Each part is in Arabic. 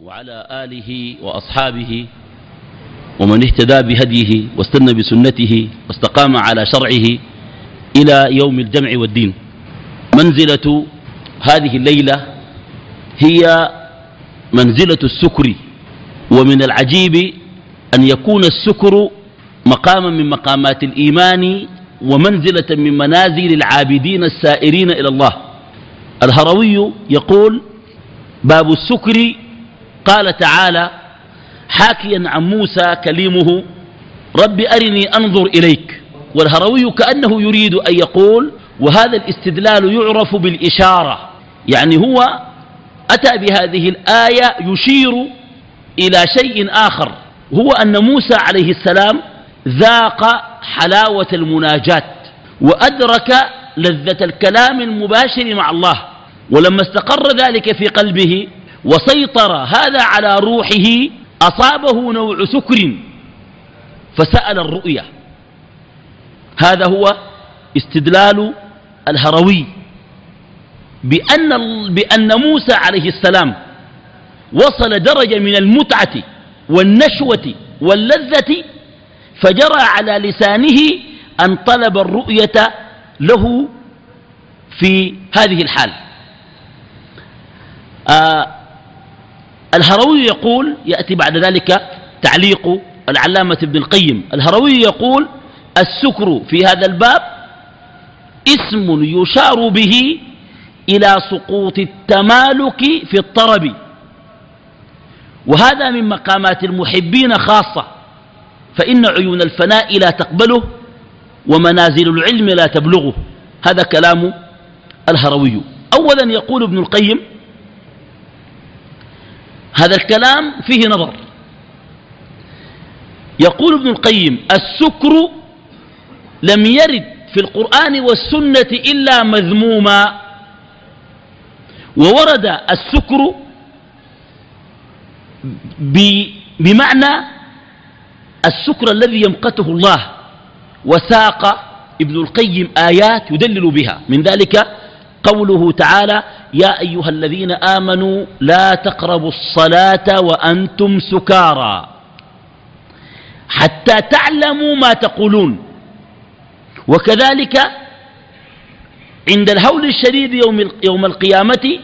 وعلى آله وأصحابه ومن اهتدى بهديه واستنى بسنته واستقام على شرعه إلى يوم الجمع والدين. منزلة هذه الليلة هي منزلة السكر ومن العجيب أن يكون السكر مقاما من مقامات الإيمان ومنزلة من منازل العابدين السائرين إلى الله. الهروي يقول باب السكر قال تعالى حاكيا عن موسى كليمه رب أرني أنظر إليك والهروي كأنه يريد أن يقول وهذا الاستدلال يعرف بالإشارة يعني هو أتى بهذه الآية يشير إلى شيء آخر هو أن موسى عليه السلام ذاق حلاوة المناجات وأدرك لذة الكلام المباشر مع الله ولما استقر ذلك في قلبه وسيطر هذا على روحه أصابه نوع سكر فسأل الرؤيا. هذا هو استدلال الهروي بأن, بأن موسى عليه السلام وصل درجة من المتعة والنشوة واللذة فجرى على لسانه أن طلب الرؤية له في هذه الحال. آه الهروي يقول يأتي بعد ذلك تعليق العلامة ابن القيم. الهروي يقول السكر في هذا الباب اسم يشار به إلى سقوط التمالك في الطرب. وهذا من مقامات المحبين خاصة فإن عيون الفناء لا تقبله ومنازل العلم لا تبلغه. هذا كلام الهروي. أولا يقول ابن القيم هذا الكلام فيه نظر. يقول ابن القيم السكر لم يرد في القرآن والسنة إلا مذموما. وورد السكر بمعنى السكر الذي يمقته الله. وساق ابن القيم آيات يدلل بها. من ذلك قوله تعالى يا أيها الذين آمنوا لا تقربوا الصلاة وأنتم سكارى. حتى تعلموا ما تقولون. وكذلك عند الهول الشديد يوم, يوم القيامة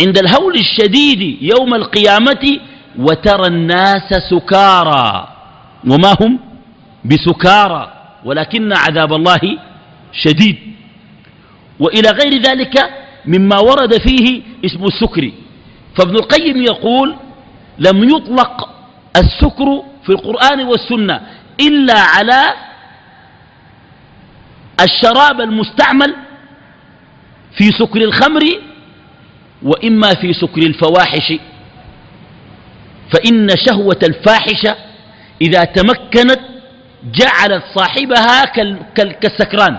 عند الهول الشديد يوم القيامة وترى الناس سكارى. وما هم بسكارى ولكن عذاب الله شديد. وإلى غير ذلك مما ورد فيه اسم السكر. فابن القيم يقول لم يطلق السكر في القرآن والسنة إلا على الشراب المستعمل في سكر الخمر وإما في سكر الفواحش. فإن شهوة الفاحشة إذا تمكنت جعلت صاحبها كالسكران.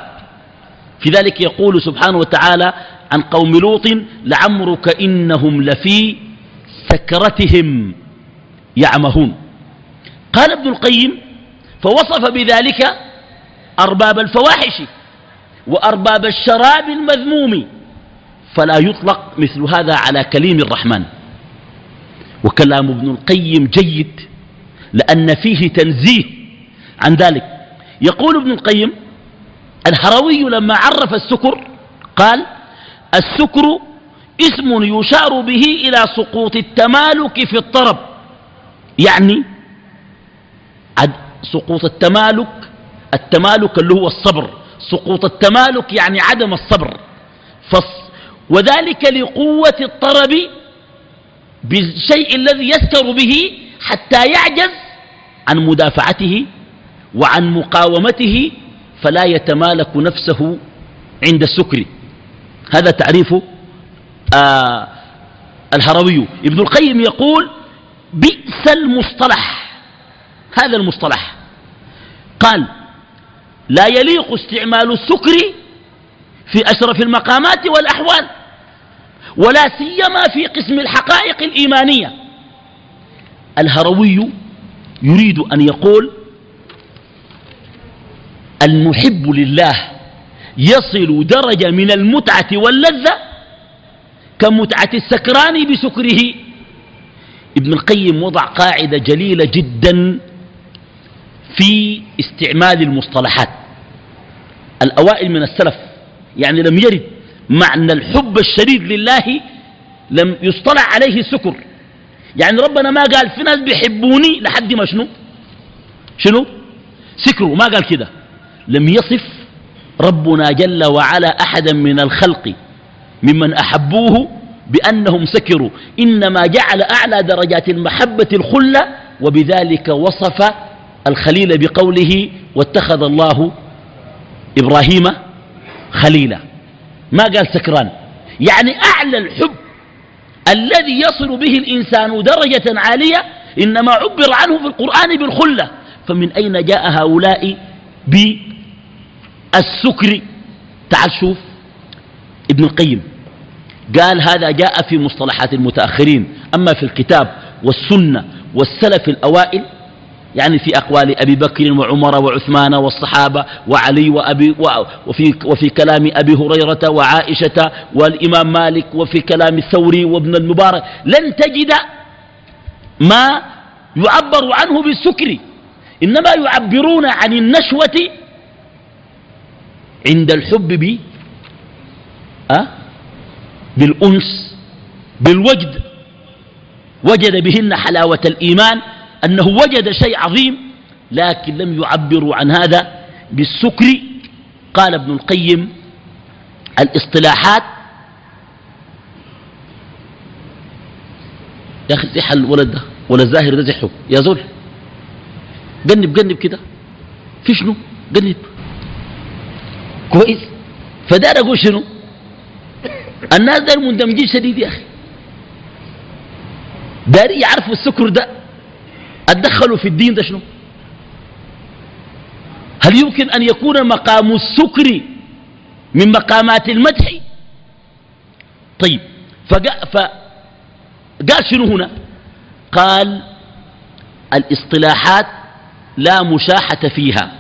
في ذلك يقول سبحانه وتعالى عن قوم لوط لعمرك إنهم لفي سكرتهم يعمهون. قال ابن القيم فوصف بذلك أرباب الفواحش وأرباب الشراب المذموم فلا يطلق مثل هذا على كليم الرحمن. وكلام ابن القيم جيد لأن فيه تنزيه عن ذلك. يقول ابن القيم الهروي لما عرف السكر قال السكر اسم يشار به إلى سقوط التمالك في الطرب. يعني سقوط التمالك التمالك اللي هو الصبر. سقوط التمالك يعني عدم الصبر. وذلك لقوة الطرب بالشيء الذي يسكر به حتى يعجز عن مدافعته وعن مقاومته فلا يتمالك نفسه عند السكر. هذا تعريف آه الهروي ابن القيم يقول بئس المصطلح. هذا المصطلح. قال لا يليق استعمال السكر في أشرف المقامات والأحوال ولا سيما في قسم الحقائق الإيمانية. الهروي يريد أن يقول المحب لله يصل درجة من المتعة واللذة كمتعة السكران بسكره. ابن القيم وضع قاعدة جليلة جدا في استعمال المصطلحات. الأوائل من السلف يعني لم يرد معنى الحب الشديد لله لم يصطلح عليه سكر يعني ربنا ما قال في ناس بيحبوني لحد ما شنو؟ شنو؟ سكروا ما قال كده. لم يصف ربنا جل وعلا أحدا من الخلق ممن أحبوه بأنهم سكروا. إنما جعل أعلى درجات المحبة الخلة وبذلك وصف الخليل بقوله واتخذ الله إبراهيم خليلا ما قال سكران؟ يعني أعلى الحب الذي يصل به الإنسان درجة عالية إنما عبر عنه في القرآن بالخلة. فمن أين جاء هؤلاء؟ بالسكر تعال شوف. ابن القيم قال هذا جاء في مصطلحات المتأخرين أما في الكتاب والسنة والسلف الأوائل يعني في أقوال أبي بكر وعمر وعثمان والصحابة وعلي وأبي وفي, وفي كلام أبي هريرة وعائشة والإمام مالك وفي كلام الثوري وابن المبارك. لن تجد ما يعبر عنه بالسكر إنما يعبرون عن النشوة عند الحب ب أه؟ بالأنس بالوجد. وجد بهن حلاوة الإيمان أنه وجد شيء عظيم لكن لم يعبروا عن هذا بالسكر. قال ابن القيم الاصطلاحات. يا أخي زح الولد ده ولا الزاهر ده زحه يا زول جنب جنب كده. في شنو؟ جنب. كويس. فدار أقول شنو؟ الناس ده مندمجين شديد يا أخي. داري يعرفوا السكر ده. اتدخلوا في الدين ده شنو؟ هل يمكن أن يكون مقام السكر من مقامات المدح؟ طيب فقال شنو هنا؟ قال الإصطلاحات لا مشاحة فيها.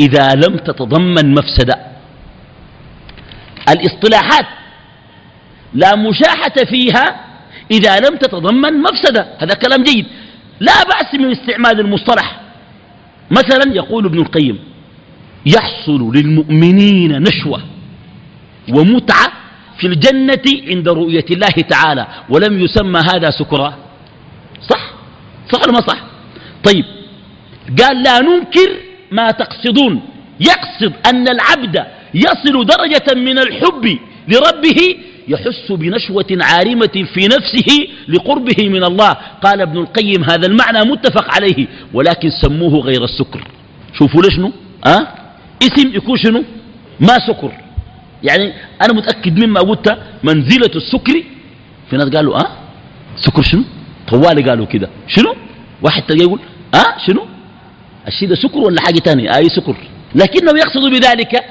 إذا لم تتضمن مفسدة. الاصطلاحات لا مشاحة فيها إذا لم تتضمن مفسدة. هذا كلام جيد. لا بأس من استعمال المصطلح. مثلا يقول ابن القيم يحصل للمؤمنين نشوة ومتعة في الجنة عند رؤية الله تعالى ولم يسمى هذا سكرا صح؟ صح ولا ما صح؟ طيب قال لا ننكر ما تقصدون. يقصد أن العبد يصل درجة من الحب لربه يحس بنشوة عارمة في نفسه لقربه من الله. قال ابن القيم هذا المعنى متفق عليه ولكن سموه غير السكر. شوفوا لشنو أه؟ اسم يكون شنو؟ ما سكر. يعني أنا متأكد مما قلت منزلة السكر. في ناس قالوا أه سكر شنو؟ طوالي قالوا كده. شنو؟ واحد تلقى يقول أه شنو؟ الشيء ده سكر ولا حاجة تانية؟ أي سكر. لكنه يقصد بذلك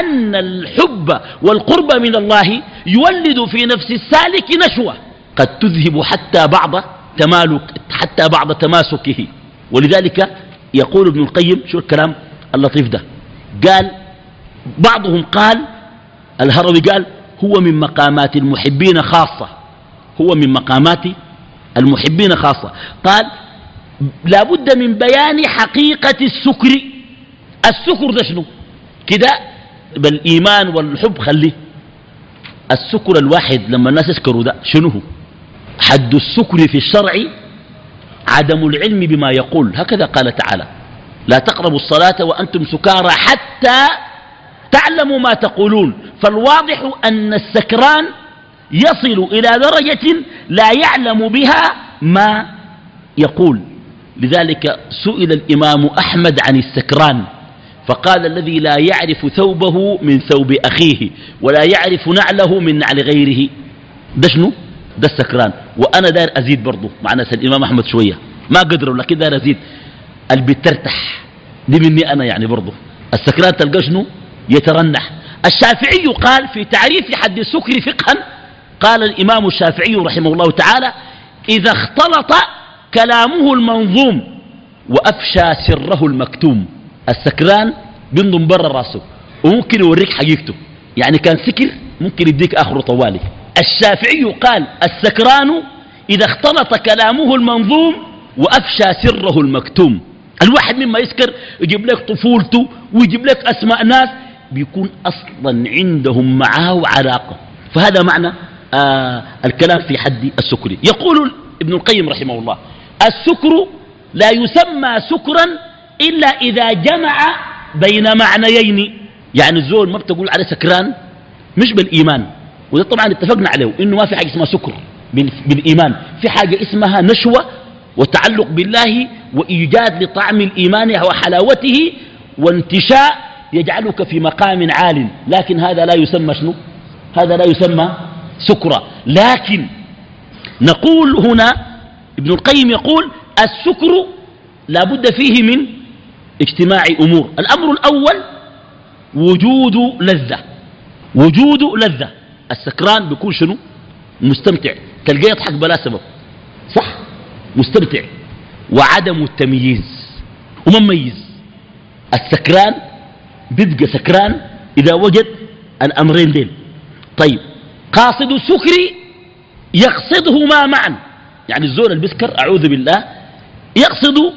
أن الحب والقرب من الله يولد في نفس السالك نشوة. قد تذهب حتى بعض تمالك حتى بعض تماسكه. ولذلك يقول ابن القيم شو الكلام اللطيف ده؟ قال بعضهم قال الهروي قال هو من مقامات المحبين خاصة. هو من مقامات المحبين خاصة. قال لابد من بيان حقيقة السكر. السكر ده شنو؟ كده بالإيمان والحب خليه. السكر الواحد لما الناس يسكروا ده شنو هو؟ حد السكر في الشرع عدم العلم بما يقول. هكذا قال تعالى لا تقربوا الصلاة وأنتم سكارى حتى تعلموا ما تقولون فالواضح أن السكران يصل إلى درجة لا يعلم بها ما يقول. لذلك سئل الإمام أحمد عن السكران فقال الذي لا يعرف ثوبه من ثوب أخيه ولا يعرف نعله من نعل غيره. ده شنو؟ ده السكران. وأنا داير أزيد برضه مع ناس الإمام أحمد شوية. ما قدروا لكن داير أزيد. اللي بترتح دي مني أنا يعني برضه السكران تلقى شنو؟ يترنح. الشافعي قال في تعريف حد السكر فقها قال الإمام الشافعي رحمه الله تعالى إذا اختلط كلامه المنظوم وأفشى سره المكتوم. السكران بينضم برا راسه. وممكن يوريك حقيقته. يعني كان سكر ممكن يديك آخره طوالي. الشافعي قال السكران إذا اختلط كلامه المنظوم وأفشى سره المكتوم. الواحد مما يسكر يجيب لك طفولته ويجيب لك أسماء ناس بيكون أصلا عندهم معاه علاقة فهذا معنى آه الكلام في حد السكر يقول ابن القيم رحمه الله السكر لا يسمى سكرا إلا إذا جمع بين معنيين. يعني الزول ما بتقول عليه سكران مش بالإيمان. وده طبعا اتفقنا عليه إنه ما في حاجة اسمها سكر بالإيمان. في حاجة اسمها نشوة وتعلق بالله وإيجاد لطعم الإيمان وحلاوته وانتشاء يجعلك في مقام عال. لكن هذا لا يسمى شنو؟ هذا لا يسمى سكرا لكن نقول هنا ابن القيم يقول السكر لا بد فيه من اجتماع أمور. الأمر الأول وجود لذة. وجود لذة. السكران بيكون شنو؟ مستمتع. تلقاه يضحك بلا سبب. صح؟ مستمتع. وعدم التمييز. ومميز السكران بيبقى سكران إذا وجد الأمرين دين طيب قاصد السكر يقصدهما معا. يعني الزول البسكر أعوذ بالله يقصد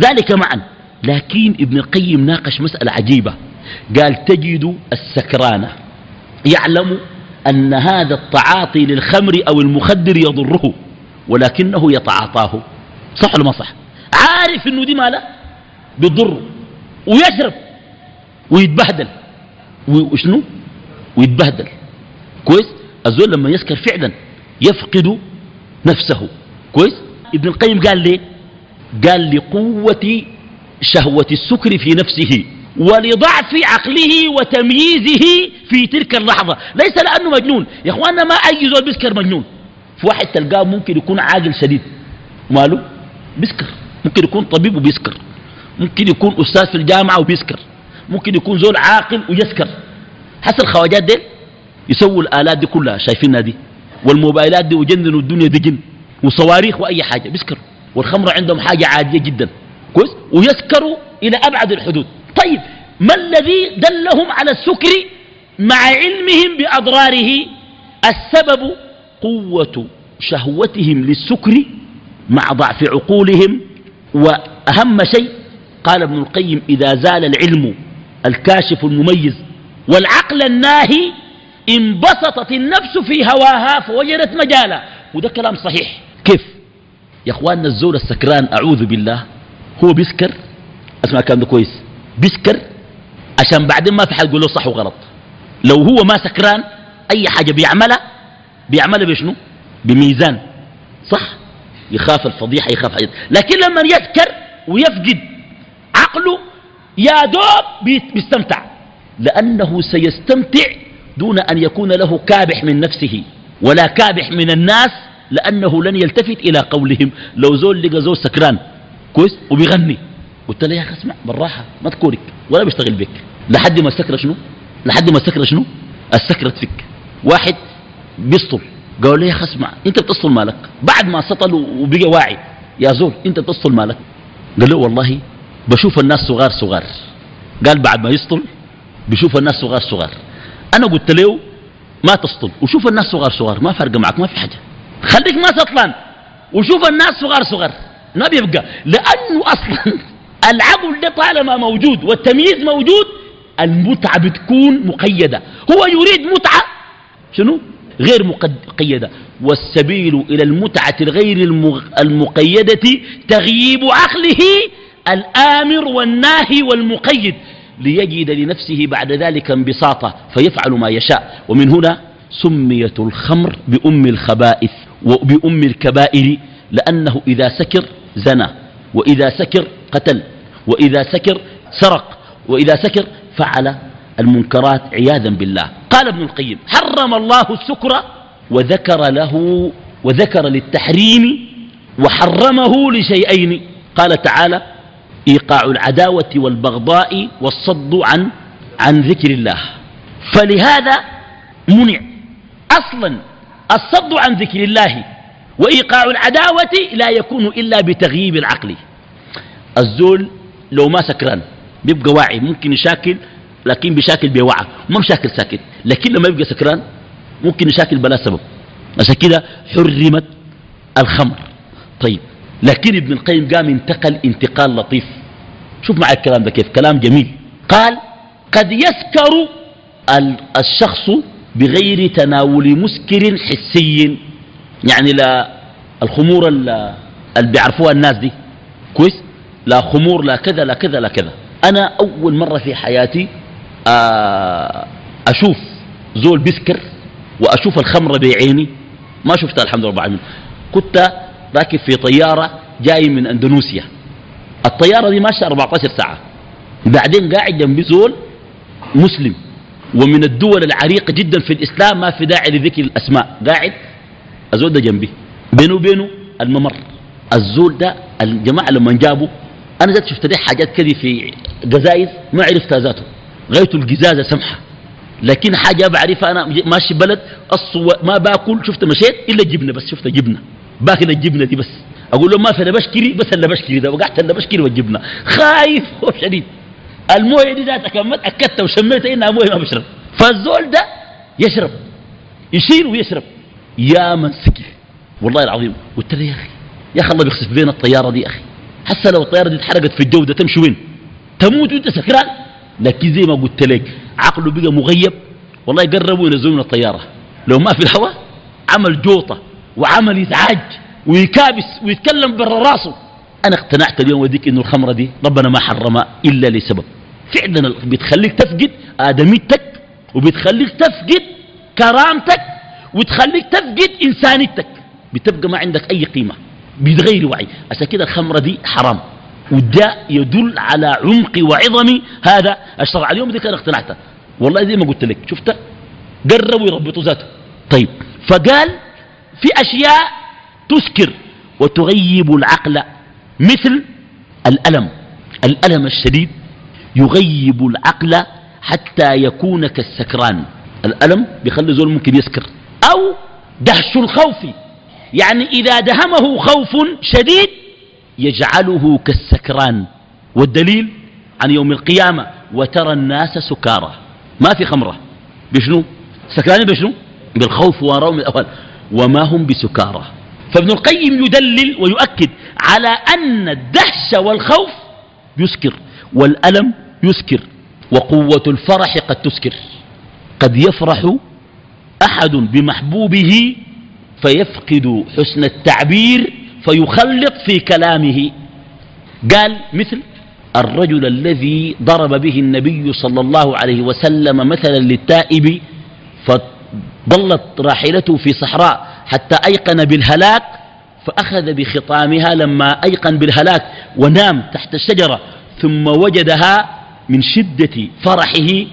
ذلك معا. لكن ابن القيم ناقش مسألة عجيبة. قال تجد السكران يعلم أن هذا التعاطي للخمر أو المخدر يضره ولكنه يتعاطاه. صح ولا ما صح؟ عارف إنه دي ماله؟ بيضره ويشرب ويتبهدل. وشنو؟ ويتبهدل. كويس؟ الزول لما يسكر فعلا يفقد نفسه. كويس؟ ابن القيم قال ليه قال لقوة شهوة السكر في نفسه ولضعف عقله وتمييزه في تلك اللحظة. ليس لأنه مجنون. يا اخوانا ما أي زول بيسكر مجنون. في واحد تلقاه ممكن يكون عاقل شديد. ماله؟ بيسكر. ممكن يكون طبيب وبيسكر. ممكن يكون أستاذ في الجامعة وبيسكر. ممكن يكون زول عاقل ويسكر. حسن الخواجات دي يسووا الآلات دي كلها. شايفينها دي؟ والموبايلات دي وجننوا الدنيا دي جن. وصواريخ وأي حاجة. بيسكروا. والخمرة عندهم حاجة عادية جدا. كويس؟ ويسكروا إلى أبعد الحدود. طيب ما الذي دلهم على السكر مع علمهم بأضراره؟ السبب قوة شهوتهم للسكر مع ضعف عقولهم. وأهم شيء قال ابن القيم إذا زال العلم الكاشف المميز والعقل الناهي انبسطت النفس في هواها فوجدت مجالا. وده كلام صحيح. كيف؟ يا أخواننا الزول السكران أعوذ بالله. هو بيسكر؟ أسمع كلام ده كويس. بيسكر؟ عشان بعدين ما في حد يقول له صح وغلط. لو هو ما سكران أي حاجة بيعملها بيعملها بشنو؟ بميزان. صح؟ يخاف الفضيحة يخاف حاجة. لكن لما يسكر ويفقد عقله يا دوب بيستمتع. لأنه سيستمتع دون أن يكون له كابح من نفسه ولا كابح من الناس لأنه لن يلتفت إلى قولهم. لو زول لقى زول سكران كويس؟ وبيغني. قلت له يا أخي اسمع بالراحة ما تكورك ولا بيشتغل بك. لحد ما السكرة شنو؟ لحد ما السكرة شنو؟ السكرة تفك واحد بيسطل قال له يا أخي اسمع أنت بتسطل مالك. بعد ما سطل وبقى واعي. يا زول أنت بتسطل مالك. قال له والله بشوف الناس صغار صغار. قال بعد ما يسطل بشوف الناس صغار صغار. أنا قلت له ما تسطل وشوف الناس صغار صغار ما فرق معك ما في حاجة. خليك ما سطلان وشوف الناس صغار صغار. ما بيبقى. لأنه أصلا العقل ده طالما موجود والتمييز موجود المتعة بتكون مقيدة. هو يريد متعة شنو؟ غير مقيدة والسبيل إلى المتعة الغير المقيدة تغييب عقله الآمر والناهي والمقيد. ليجد لنفسه بعد ذلك انبساطا فيفعل ما يشاء. ومن هنا سميت الخمر بأم الخبائث وبأم الكبائر لأنه إذا سكر زنى وإذا سكر قتل وإذا سكر سرق وإذا سكر فعل المنكرات عياذا بالله. قال ابن القيم حرم الله السكر وذكر له وذكر للتحريم وحرمه لشيئين. قال تعالى إيقاع العداوة والبغضاء والصد عن عن ذكر الله. فلهذا منع. أصلا الصد عن ذكر الله وإيقاع العداوة لا يكون إلا بتغييب العقل. الزول لو ما سكران بيبقى واعي ممكن يشاكل لكن بيشاكل بوعى ما مشاكل ساكت لكن لما يبقى سكران ممكن يشاكل بلا سبب. عشان كده حرمت الخمر. طيب لكن ابن القيم قام انتقل انتقال لطيف. شوف معي الكلام ده كيف كلام جميل. قال قد يسكر الشخص بغير تناول مسكر حسي. يعني لا الخمور اللي بيعرفوها الناس دي. كويس؟ لا خمور لا كذا لا كذا لا كذا. أنا أول مرة في حياتي أشوف زول بيسكر وأشوف الخمرة بعيني. ما شفتها الحمد لله رب العالمين. كنت راكب في طيارة جاي من أندونيسيا. الطيارة دي ماشية 14 ساعة. بعدين قاعد جنبي زول مسلم. ومن الدول العريقة جدا في الإسلام ما في داعي لذكر الأسماء. قاعد الزول ده جنبي. بينه وبينه الممر. الزول ده الجماعة لما جابوا أنا ذات شفت ليه حاجات كذي في جزائز ما عرفتها ذاته. غايته الجزازة سمحة. لكن حاجة بعرفها أنا ماشي بلد الصو ما باكل شفت مشيت إلا جبنة بس شفت جبنة. باكل الجبنة دي بس. أقول له ما في بشكري بس اللي بشكري ده وقعت اللي بشكري والجبنة خايف شديد. الموية دي ذاتها كم أكدت وشميت إنها موية ما بشرب. فالزول ده يشرب. يشيل ويشرب. يا من سكر. والله العظيم. قلت له يا أخي يا أخي الله بيخسف بين الطيارة دي أخي. حتى لو الطيارة دي اتحرقت في الجودة تمشي وين؟ تموت وانت سكران؟ لكن زي ما قلت لك عقله بقى مغيب. والله يقربوا ينزلوا من الطيارة. لو ما في الهواء عمل جوطة. وعمل إزعاج ويكابس ويتكلم برا راسه. أنا اقتنعت اليوم وديك إنه الخمرة دي ربنا ما حرمها إلا لسبب. فعلا بتخليك تفقد آدميتك وبتخليك تفقد كرامتك وتخليك تفقد إنسانيتك. بتبقى ما عندك أي قيمة بتغير وعي. عشان كده الخمرة دي حرام. وده يدل على عمق وعظم هذا. الشرع اليوم دي كان اقتنعتها. والله زي ما قلت لك شفت؟ قربوا يربطوا ذاته. طيب فقال في أشياء تسكر وتغيب العقل مثل الألم. الألم الشديد يغيب العقل حتى يكون كالسكران. الألم بيخلي زول ممكن يسكر. أو دهش الخوف. يعني إذا دهمه خوف شديد يجعله كالسكران. والدليل عن يوم القيامة وترى الناس سكارى. ما في خمرة. بشنو؟ سكرانين بشنو؟ بالخوف وراهم الأول وما هم بسكارى. فابن القيم يدلل ويؤكد على أن الدهش والخوف يسكر والألم يسكر وقوة الفرح قد تسكر. قد يفرح أحد بمحبوبه فيفقد حسن التعبير فيخلط في كلامه. قال مثل الرجل الذي ضرب به النبي صلى الله عليه وسلم مثلا للتائب فضلت راحلته في صحراء حتى أيقن بالهلاك فأخذ بخطامها لما أيقن بالهلاك ونام تحت الشجرة ثم وجدها من شدة فرحه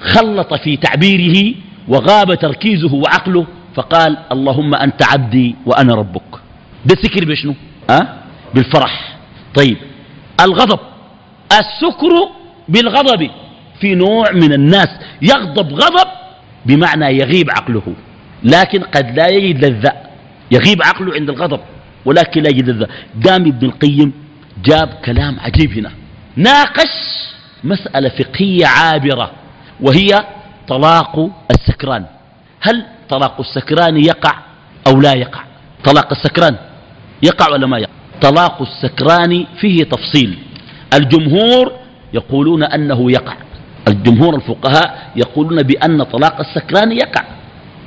خلط في تعبيره وغاب تركيزه وعقله فقال اللهم أنت عبدي وأنا ربك. ده سكر بشنو أه؟ بالفرح. طيب الغضب. السكر بالغضب. في نوع من الناس يغضب غضب بمعنى يغيب عقله لكن قد لا يجد لذة. يغيب عقله عند الغضب ولكن لا يجد لذة. قام ابن القيم جاب كلام عجيب هنا. ناقش مسألة فقهية عابرة وهي طلاق السكران. هل طلاق السكران يقع أو لا يقع؟ طلاق السكران يقع ولا ما يقع؟ طلاق السكران فيه تفصيل. الجمهور يقولون أنه يقع. الجمهور الفقهاء يقولون بأن طلاق السكران يقع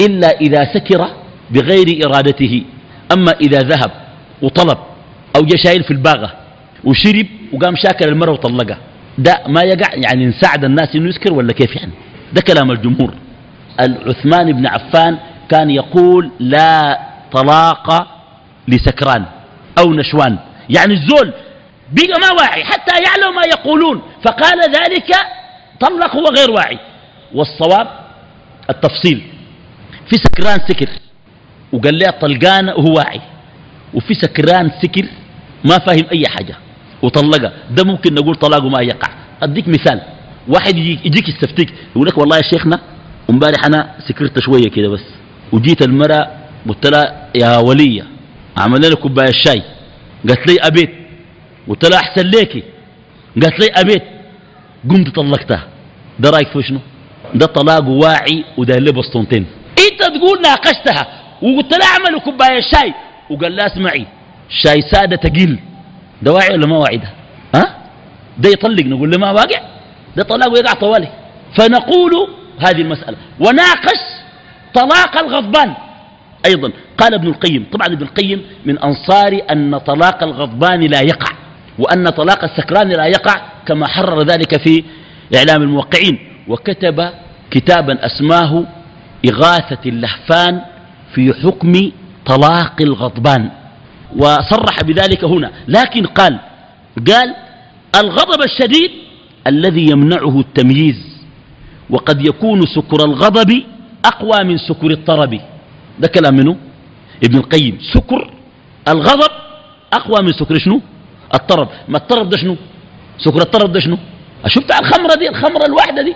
إلا إذا سكر بغير إرادته. أما إذا ذهب وطلب أو جا شايل في الباغة وشرب وقام شاكر المرة وطلقها ده ما يقع يعني نساعد الناس إنه يسكر ولا كيف يعني؟ ده كلام الجمهور. العثمان بن عفان كان يقول لا طلاق لسكران أو نشوان. يعني الزول بقى ما واعي حتى يعلم ما يقولون. فقال ذلك طلق هو غير واعي. والصواب التفصيل. في سكران سكر. وقال لي طلقان وهو واعي. وفي سكران سكر ما فاهم أي حاجة. وطلقها ده ممكن نقول طلاقه ما يقع. أديك مثال. واحد يجيك يستفتيك. يقول لك والله يا شيخنا امبارح أنا سكرت شوية كده بس. وجيت المرأة قلت لها يا ولية عمل لي كوباية الشاي قالت لي أبيت. قلت لها أحسن ليكي. قالت لي أبيت. قمت طلقتها ده رأيك في شنو؟ ده طلاق واعي وده اللي بسطونتين إنت تقول ناقشتها وقلت لها اعمل كوباية الشاي وقال لا اسمعي شاي سادة تقيل ده واعي ولا ما واعي ده؟ ها؟ ده يطلق نقول له ما واقع؟ ده طلاق ويقع طوالي. فنقول هذه المسألة. وناقش طلاق الغضبان. أيضا قال ابن القيم طبعا ابن القيم من أنصار أن طلاق الغضبان لا يقع. وأن طلاق السكران لا يقع كما حرر ذلك في إعلام الموقعين. وكتب كتابا أسماه إغاثة اللهفان في حكم طلاق الغضبان. وصرح بذلك هنا لكن قال قال الغضب الشديد الذي يمنعه التمييز وقد يكون سكر الغضب أقوى من سكر الطرب. ده كلام منه؟ ابن القيم. سكر الغضب أقوى من سكر شنو؟ الطرب. ما الطرب ده شنو؟ سكر الطرب ده شنو؟ شفت الخمرة دي؟ الخمرة الواحدة دي.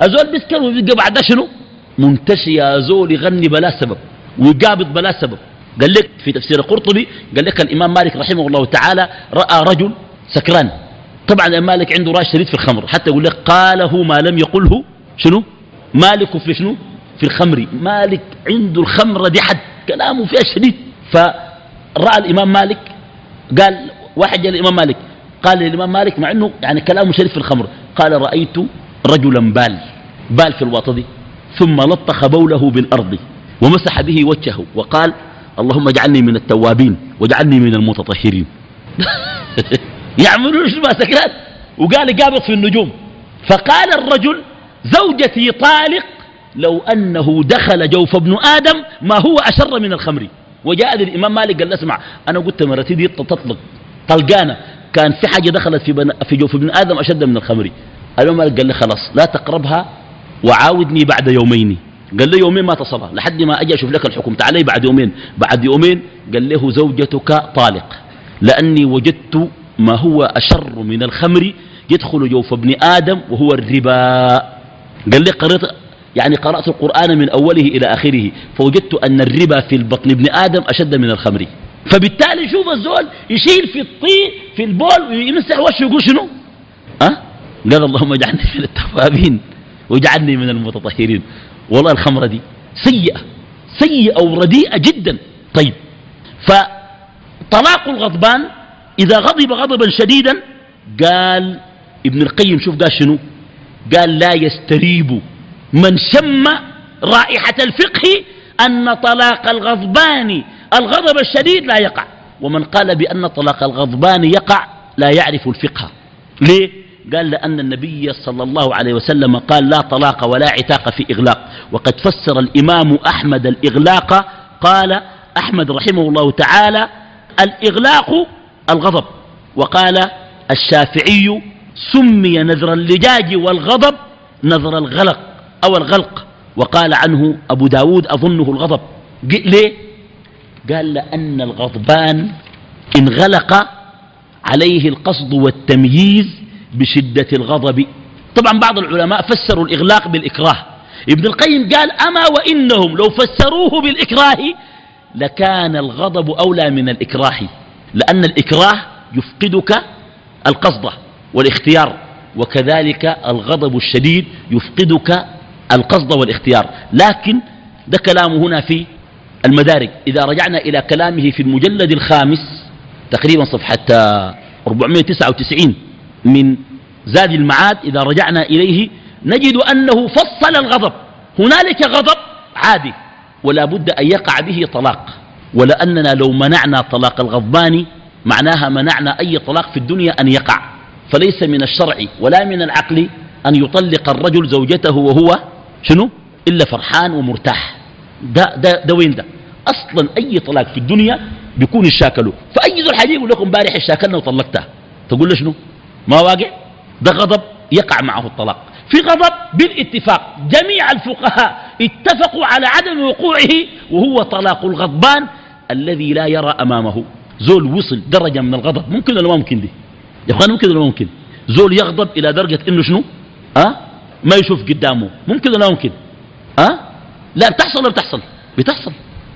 أزول بيسكر ويبقى بعد شنو؟ منتشي يا زول يغني بلا سبب ويقابض بلا سبب. قال لك في تفسير القرطبي قال لك الإمام مالك رحمه الله تعالى رأى رجل سكران. طبعا الإمام مالك عنده راش شديد في الخمر. حتى يقول لك قاله ما لم يقله شنو؟ مالك في شنو؟ في الخمر. مالك عنده الخمرة دي حد. كلامه فيها شديد. فرأى الإمام مالك قال واحد جاء الإمام مالك قال للإمام مالك مع أنه يعني كلامه شديد في الخمر قال رأيت رجلا بال بال في دي ثم لطخ بوله بالأرض ومسح به وجهه وقال اللهم اجعلني من التوابين واجعلني من المتطهرين. يعملون شنو سكرات وقال قابض في النجوم. فقال الرجل زوجتي طالق لو أنه دخل جوف ابن آدم ما هو أشر من الخمر. وجاء الإمام مالك قال اسمع أنا قلت مرتي دي تطلق. طلقانة كان في حاجة دخلت في, في جوف ابن آدم أشد من الخمر. مالك قال لي خلاص لا تقربها وعاودني بعد يومين. قال لي يومين ما تصلها. لحد ما أجي أشوف لك الحكم. تعالي بعد يومين. بعد يومين قال له زوجتك طالق. لأني وجدت ما هو أشر من الخمر يدخل جوف ابن آدم وهو الربا. قال لي قرأت يعني قرأت القرآن من أوله إلى آخره. فوجدت أن الربا في البطن ابن آدم أشد من الخمر. فبالتالي شوف الزول يشيل في الطين في البول ويمسح وشه يقول شنو؟ أه؟ قال اللهم اجعلني من التوابين واجعلني من المتطهرين. والله الخمرة دي سيئة سيئة ورديئة جدا. طيب فطلاق الغضبان إذا غضب غضبا شديدا قال ابن القيم شوف قال شنو؟ قال لا يستريب من شم رائحة الفقه أن طلاق الغضبان الغضب الشديد لا يقع. ومن قال بأن طلاق الغضبان يقع لا يعرف الفقه. ليه؟ قال لأن النبي صلى الله عليه وسلم قال لا طلاق ولا عتاق في إغلاق. وقد فسر الإمام أحمد الإغلاق قال أحمد رحمه الله تعالى الإغلاق الغضب. وقال الشافعي سمي نذر اللجاج والغضب نذر الغلق أو الغلق. وقال عنه أبو داود أظنه الغضب. ليه؟ قال لأن الغضبان انغلق عليه القصد والتمييز بشدة الغضب. طبعا بعض العلماء فسروا الإغلاق بالإكراه. ابن القيم قال أما وإنهم لو فسروه بالإكراه لكان الغضب أولى من الإكراه لأن الإكراه يفقدك القصد والاختيار وكذلك الغضب الشديد يفقدك القصد والاختيار. لكن ده كلامه هنا في المدارك. إذا رجعنا إلى كلامه في المجلد الخامس تقريبا صفحة 499 من زاد المعاد إذا رجعنا إليه نجد أنه فصل الغضب. هنالك غضب عادي ولا بد أن يقع به طلاق. ولأننا لو منعنا طلاق الغضبان معناها منعنا أي طلاق في الدنيا أن يقع. فليس من الشرع ولا من العقل أن يطلق الرجل زوجته وهو شنو؟ إلا فرحان ومرتاح. ده, ده, ده وين ده أصلا أي طلاق في الدنيا بيكون الشاكله فأي ذو الحديث يقول لكم بارح الشاكلنا وطلقتها. تقول له شنو؟ ما واقع؟ ده غضب يقع معه الطلاق. في غضب بالاتفاق. جميع الفقهاء اتفقوا على عدم وقوعه وهو طلاق الغضبان الذي لا يرى أمامه. زول وصل درجة من الغضب. ممكن ولا ممكن دي؟ يا أخوان ممكن ولا ممكن؟ زول يغضب إلى درجة إنه شنو؟ أه؟ ما يشوف قدامه. ممكن ولا ممكن؟ أه؟ لا بتحصل ولا بتحصل؟ بتحصل.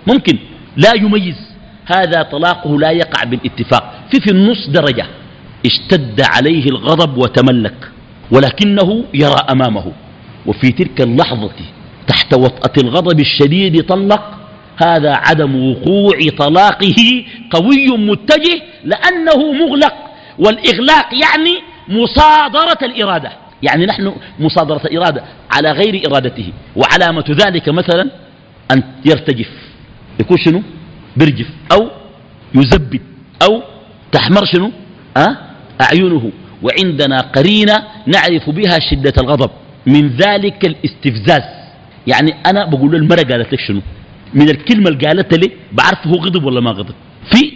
ممكن. لا يميز. هذا طلاقه لا يقع بالاتفاق. في في النص درجة. اشتد عليه الغضب وتملك. ولكنه يرى أمامه. وفي تلك اللحظة تحت وطأة الغضب الشديد طلق. هذا عدم وقوع طلاقه قوي متجه لأنه مغلق. والإغلاق يعني مصادرة الإرادة. يعني نحن مصادرة الإرادة على غير إرادته. وعلامة ذلك مثلا أن يرتجف. يكون شنو؟ برجف. أو يزبد. أو تحمر شنو؟ أه؟ أعينه. وعندنا قرينة نعرف بها شدة الغضب. من ذلك الاستفزاز. يعني أنا بقول له قالت لك شنو؟ من الكلمة اللي قالتها لي بعرف هو غضب ولا ما غضب. في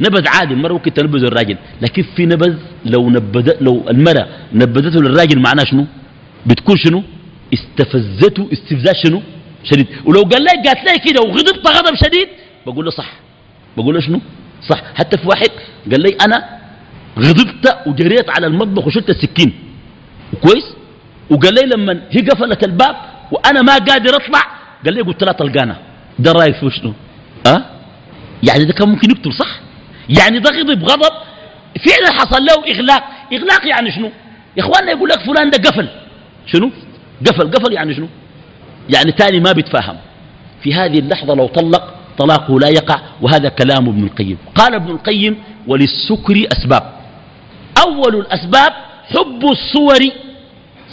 نبذ عادي المرة ممكن تنبذه الراجل. لكن في نبذ لو نبذ لو المرة نبذته للراجل معناه شنو؟ بتكون شنو؟ استفزته استفزاز شنو؟ شديد. ولو قال لي قالت لي كده وغضبت غضب شديد بقول له صح. بقول له شنو؟ صح. حتى في واحد قال لي أنا غضبت وجريت على المطبخ وشلت السكين. كويس؟ وقال لي لما هي قفلت الباب وأنا ما قادر أطلع قال لي قلت لها طلقانة ده رأيك في شنو؟ أه؟ يعني ده كان ممكن يقتل صح؟ يعني ده غضب غضب فعلا حصل له إغلاق. إغلاق يعني شنو؟ يا إخواننا يقول لك فلان ده قفل. شنو؟ قفل. قفل يعني شنو؟ يعني تاني ما بيتفاهم. في هذه اللحظة لو طلق طلاقه لا يقع وهذا كلام ابن القيم. قال ابن القيم وللسكر أسباب. أول الأسباب حب الصور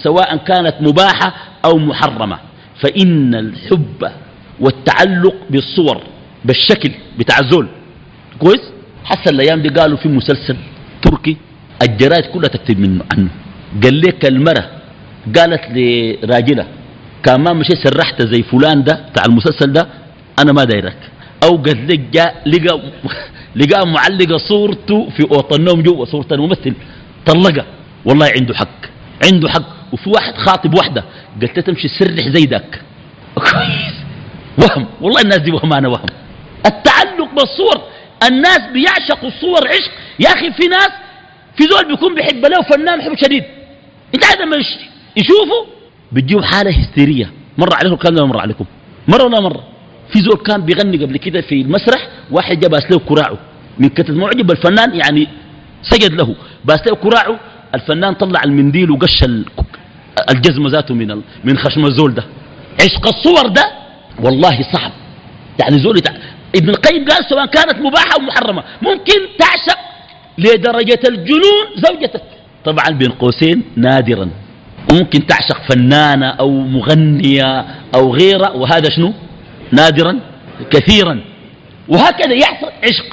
سواء كانت مباحة أو محرمة. فإن الحب والتعلق بالصور بالشكل بتاع الزول. كويس؟ حسن الأيام دي قالوا في مسلسل تركي الجرائد كلها تكتب منه عنه. قال لك المرة قالت لراجلة كان ما مشي سرحت زي فلان ده بتاع المسلسل ده أنا ما دايرك. أو قال لك جاء لقى لقى معلقة صورته في أوضة النوم جوا صورة الممثل. طلقها. والله عنده حق عنده حق. وفي واحد خاطب واحدة قلت تمشي سرح زي ذاك. كويس. وهم. والله الناس دي وهمانة وهم. التعلق بالصور الناس بيعشقوا الصور عشق. يا أخي في ناس في زول بيكون بيحب له فنان حب شديد. أنت عايز لما يشوفوا بتجيب حالة هستيرية. مر عليكم الكلام ده مر عليكم. مرة ولا مرة. في زول كان بيغني قبل كده في المسرح واحد جاب له كراعه. من كتر معجب بالفنان يعني سجد له. باس له كراعه الفنان طلع المنديل وقش الجزمة ذاته من من خشم الزول ده. عشق الصور ده والله صعب. يعني زول. ابن القيم قال سواء كانت مباحة أو محرمة. ممكن تعشق لدرجة الجنون زوجتك. طبعا بين قوسين نادرا. ممكن تعشق فنانة أو مغنية أو غيرة. وهذا شنو؟ نادرا. كثيرا. وهكذا يحصل عشق.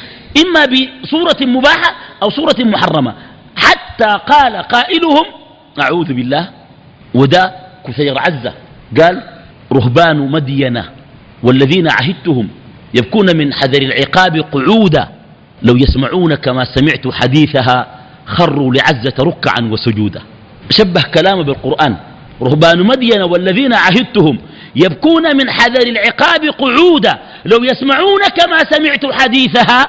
إما بصورة مباحة أو صورة محرمة. حتى قال قائلهم أعوذ بالله وده كثير عزة. قال رهبان مدينة والذين عهدتهم. يبكون من حذر العقاب قعودا. لو يسمعون كما سمعت حديثها خروا لعزة ركعا وسجودا. شبه كلامه بالقرآن. رهبان مدين والذين عهدتهم. يبكون من حذر العقاب قعودا. لو يسمعون كما سمعت حديثها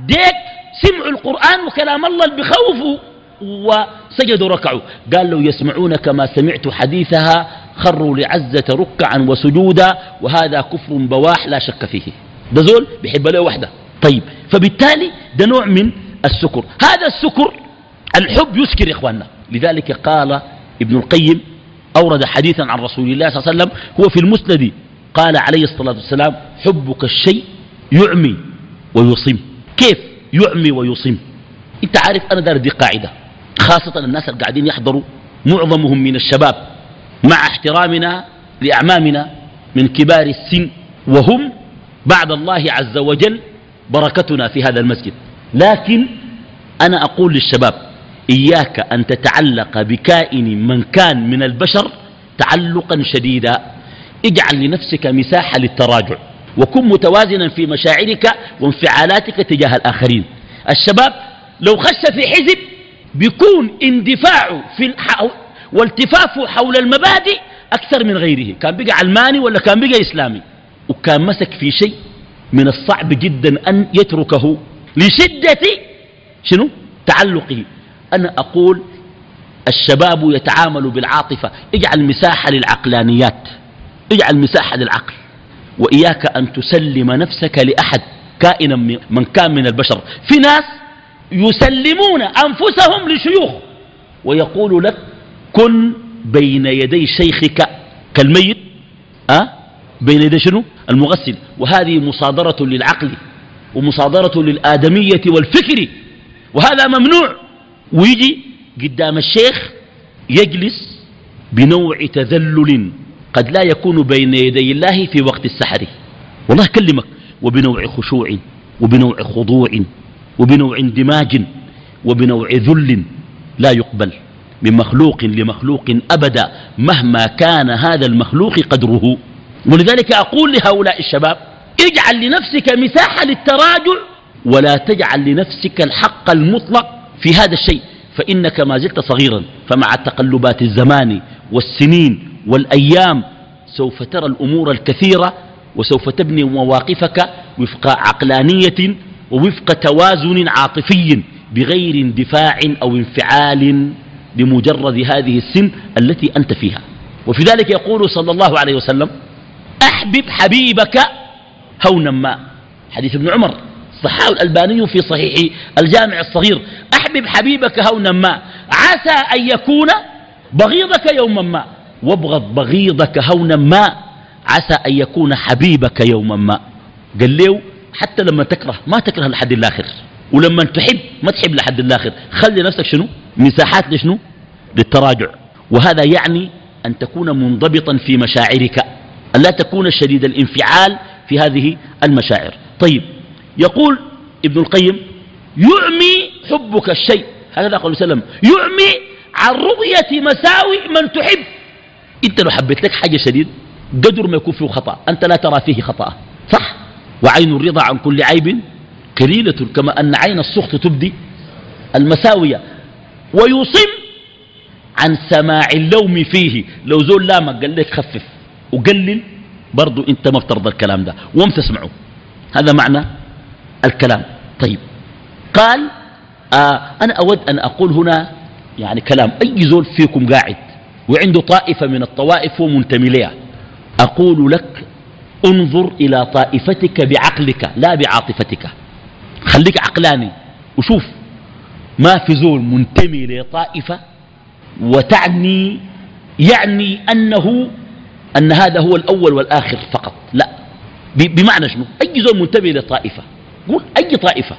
ديك سمعوا القرآن وكلام الله بخوفوا وسجدوا ركعوا. قال لو يسمعون كما سمعت حديثها خروا لعزة ركعا وسجودا وهذا كفر بواح لا شك فيه. ده زول بيحب له وحده. طيب فبالتالي ده نوع من السكر. هذا السكر الحب يسكر يا إخواننا. لذلك قال ابن القيم أورد حديثا عن رسول الله صلى الله عليه وسلم هو في المسند قال عليه الصلاة والسلام حبك الشيء يعمي ويصم. كيف يعمي ويصم؟ انت عارف أنا دار دي قاعدة. خاصة الناس اللي قاعدين يحضروا معظمهم من الشباب مع احترامنا لأعمامنا من كبار السن وهم بعد الله عز وجل بركتنا في هذا المسجد. لكن أنا أقول للشباب إياك أن تتعلق بكائن من كان من البشر تعلقا شديدا. اجعل لنفسك مساحة للتراجع وكن متوازنا في مشاعرك وانفعالاتك تجاه الآخرين. الشباب لو خش في حزب بيكون اندفاعه في. والتفافه حول المبادئ أكثر من غيره. كان بقى علماني ولا كان بقى إسلامي؟ وكان مسك في شيء من الصعب جدا أن يتركه لشدة شنو؟ تعلقه. أنا أقول الشباب يتعامل بالعاطفة. اجعل مساحة للعقلانيات. اجعل مساحة للعقل. وإياك أن تسلم نفسك لأحد كائنا من كان من البشر. في ناس يسلمون أنفسهم لشيوخ ويقول لك كن بين يدي شيخك كالميت. أه؟ بين يدي شنو؟ المغسل. وهذه مصادرة للعقل ومصادرة للآدمية والفكر. وهذا ممنوع. ويجي قدام الشيخ يجلس بنوع تذلل قد لا يكون بين يدي الله في وقت السحر. والله كلمك وبنوع خشوع وبنوع خضوع وبنوع اندماج وبنوع ذل لا يقبل. من مخلوق لمخلوق أبدا مهما كان هذا المخلوق قدره. ولذلك أقول لهؤلاء الشباب اجعل لنفسك مساحة للتراجع ولا تجعل لنفسك الحق المطلق في هذا الشيء فإنك ما زلت صغيرا فمع تقلبات الزمان والسنين والأيام سوف ترى الأمور الكثيرة وسوف تبني مواقفك وفق عقلانية ووفق توازن عاطفي بغير اندفاع أو انفعال بمجرد هذه السن التي أنت فيها. وفي ذلك يقول صلى الله عليه وسلم أحبب حبيبك هونا ما. حديث ابن عمر صححه الألباني في صحيح الجامع الصغير. أحبب حبيبك هونا ما. عسى أن يكون بغيضك يوما ما. وابغض بغيضك هونا ما. عسى أن يكون حبيبك يوما ما. قال له حتى لما تكره ما تكره لحد الآخر. ولما تحب ما تحب لحد الآخر. خلي نفسك شنو؟ مساحات لشنو؟ للتراجع. وهذا يعني أن تكون منضبطا في مشاعرك. أن لا تكون شديد الانفعال في هذه المشاعر. طيب يقول ابن القيم يعمي حبك الشيء. هكذا قال وسلم يعمي عن رؤية مساوئ من تحب. أنت لو حبيت لك حاجة شديد قدر ما يكون فيه خطأ أنت لا ترى فيه خطأ. صح؟ وعين الرضا عن كل عيب كليلة كما أن عين السخط تبدي المساوية. ويصم عن سماع اللوم فيه. لو زول لامك قال لك خفف. وقلل برضو أنت ما بترضى الكلام ده. وم تسمعه هذا معنى الكلام. طيب. قال آه أنا أود أن أقول هنا يعني كلام. أي زول فيكم قاعد وعنده طائفة من الطوائف ومنتمي لها أقول لك انظر إلى طائفتك بعقلك لا بعاطفتك. خليك عقلاني وشوف ما في زول منتمي لطائفة وتعني يعني أنه أن هذا هو الأول والآخر فقط. لا. بمعنى شنو؟ أي زول منتمي لطائفة قول أي طائفة.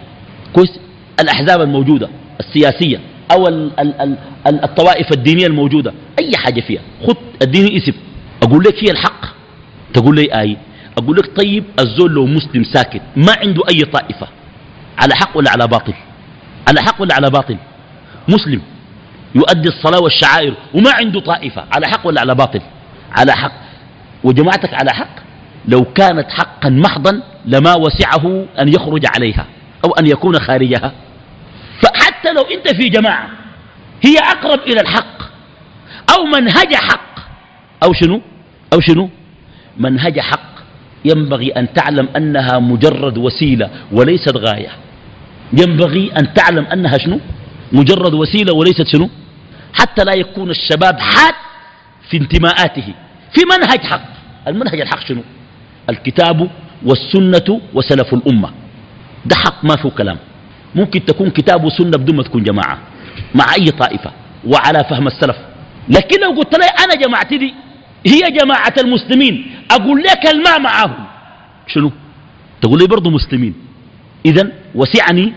كويس. الأحزاب الموجودة السياسية أو الطوائف الدينية الموجودة. أي حاجة فيها. خذ الدين اسم أقول لك هي الحق. تقول لي آي أقول لك طيب الزول لو مسلم ساكت ما عنده أي طائفة. على حق ولا على باطل؟ على حق ولا على باطل؟ مسلم. يؤدي الصلاة والشعائر وما عنده طائفة. على حق ولا على باطل؟ على حق. وجماعتك على حق. لو كانت حقا محضا لما وسعه أن يخرج عليها أو أن يكون خارجها. فحتى لو أنت في جماعة هي أقرب إلى الحق أو منهج حق. أو شنو؟ أو شنو؟ منهج حق. ينبغي أن تعلم أنها مجرد وسيلة وليست غاية. ينبغي أن تعلم أنها شنو؟ مجرد وسيلة وليست شنو؟ حتى لا يكون الشباب حاد في انتماءاته. في منهج حق. المنهج الحق شنو؟ الكتاب والسنة وسلف الأمة. ده حق ما فيه كلام. ممكن تكون كتاب وسنة بدون ما تكون جماعة. مع أي طائفة. وعلى فهم السلف. لكن لو قلت لي أنا جماعتي دي هي جماعة المسلمين أقول لك الماء معهم شنو؟ تقول لي برضو مسلمين. إذا وسعني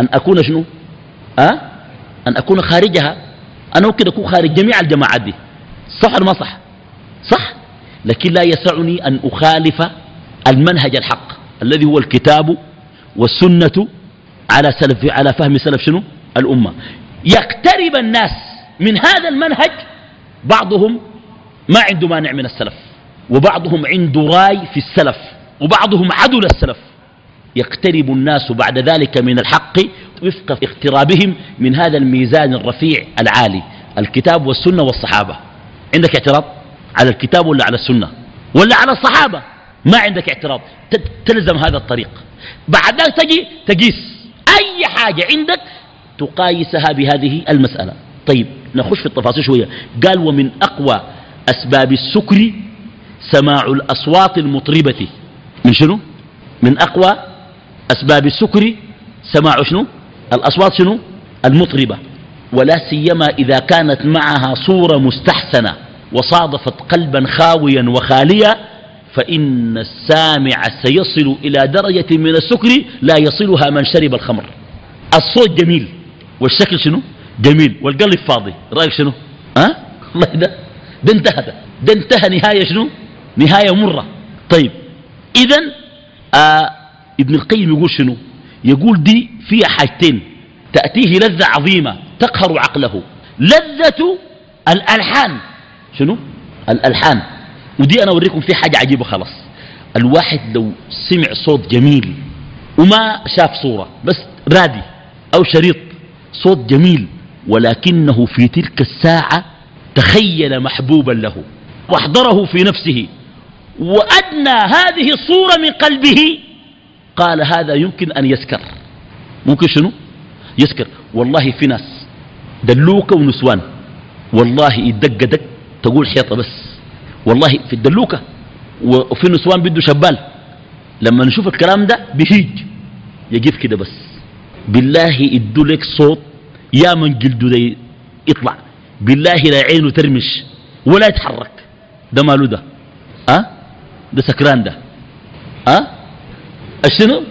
أن أكون شنو؟ أه؟ أن أكون خارجها. أنا ممكن أكون خارج جميع الجماعات دي. صح ما صح؟ صح. لكن لا يسعني أن أخالف المنهج الحق الذي هو الكتاب والسنة على سلف على فهم سلف شنو؟ الأمة. يقترب الناس من هذا المنهج بعضهم ما عنده مانع من السلف وبعضهم عنده راي في السلف وبعضهم عدل السلف. يقترب الناس بعد ذلك من الحق وفق اقترابهم من هذا الميزان الرفيع العالي. الكتاب والسنة والصحابة. عندك اعتراض على الكتاب ولا على السنة؟ ولا على الصحابة؟ ما عندك اعتراض. تلزم هذا الطريق. بعد ذلك تجي تقيس. أي حاجة عندك تقايسها بهذه المسألة. طيب نخش في التفاصيل شوية. قال ومن أقوى أسباب السكر سماع الأصوات المطربة. من شنو؟ من أقوى أسباب السكر سماع شنو؟ الأصوات شنو؟ المطربة. ولا سيما إذا كانت معها صورة مستحسنة وصادفت قلبا خاويا وخاليا فإن السامع سيصل إلى درجة من السكر لا يصلها من شرب الخمر. الصوت جميل. والشكل شنو؟ جميل. والقلب فاضي. رأيك شنو؟ ها؟ الله ده ده انتهى. ده, ده انتهى نهاية شنو؟ نهاية مرة. طيب. إذا آه ابن القيم يقول شنو؟ يقول دي فيها حاجتين. تأتيه لذة عظيمة تقهر عقله. لذة الألحان. شنو؟ الألحان. ودي أنا أوريكم في حاجة عجيبة خلاص. الواحد لو سمع صوت جميل وما شاف صورة بس رادي أو شريط صوت جميل ولكنه في تلك الساعة تخيل محبوبا له وأحضره في نفسه وأدنى هذه الصورة من قلبه. قال هذا يمكن أن يسكر. ممكن شنو؟ يسكر. والله في ناس دلوكة ونسوان. والله يدق دق تقول حيطة بس. والله في الدلوكة وفي نسوان بده شبال. لما نشوف الكلام ده بهيج يجيب كده بس. بالله يدو لك صوت يا من جلده ده يطلع. بالله لا عينه ترمش ولا يتحرك. ده ماله ده؟ أه؟ ده سكران ده. أه؟ شنو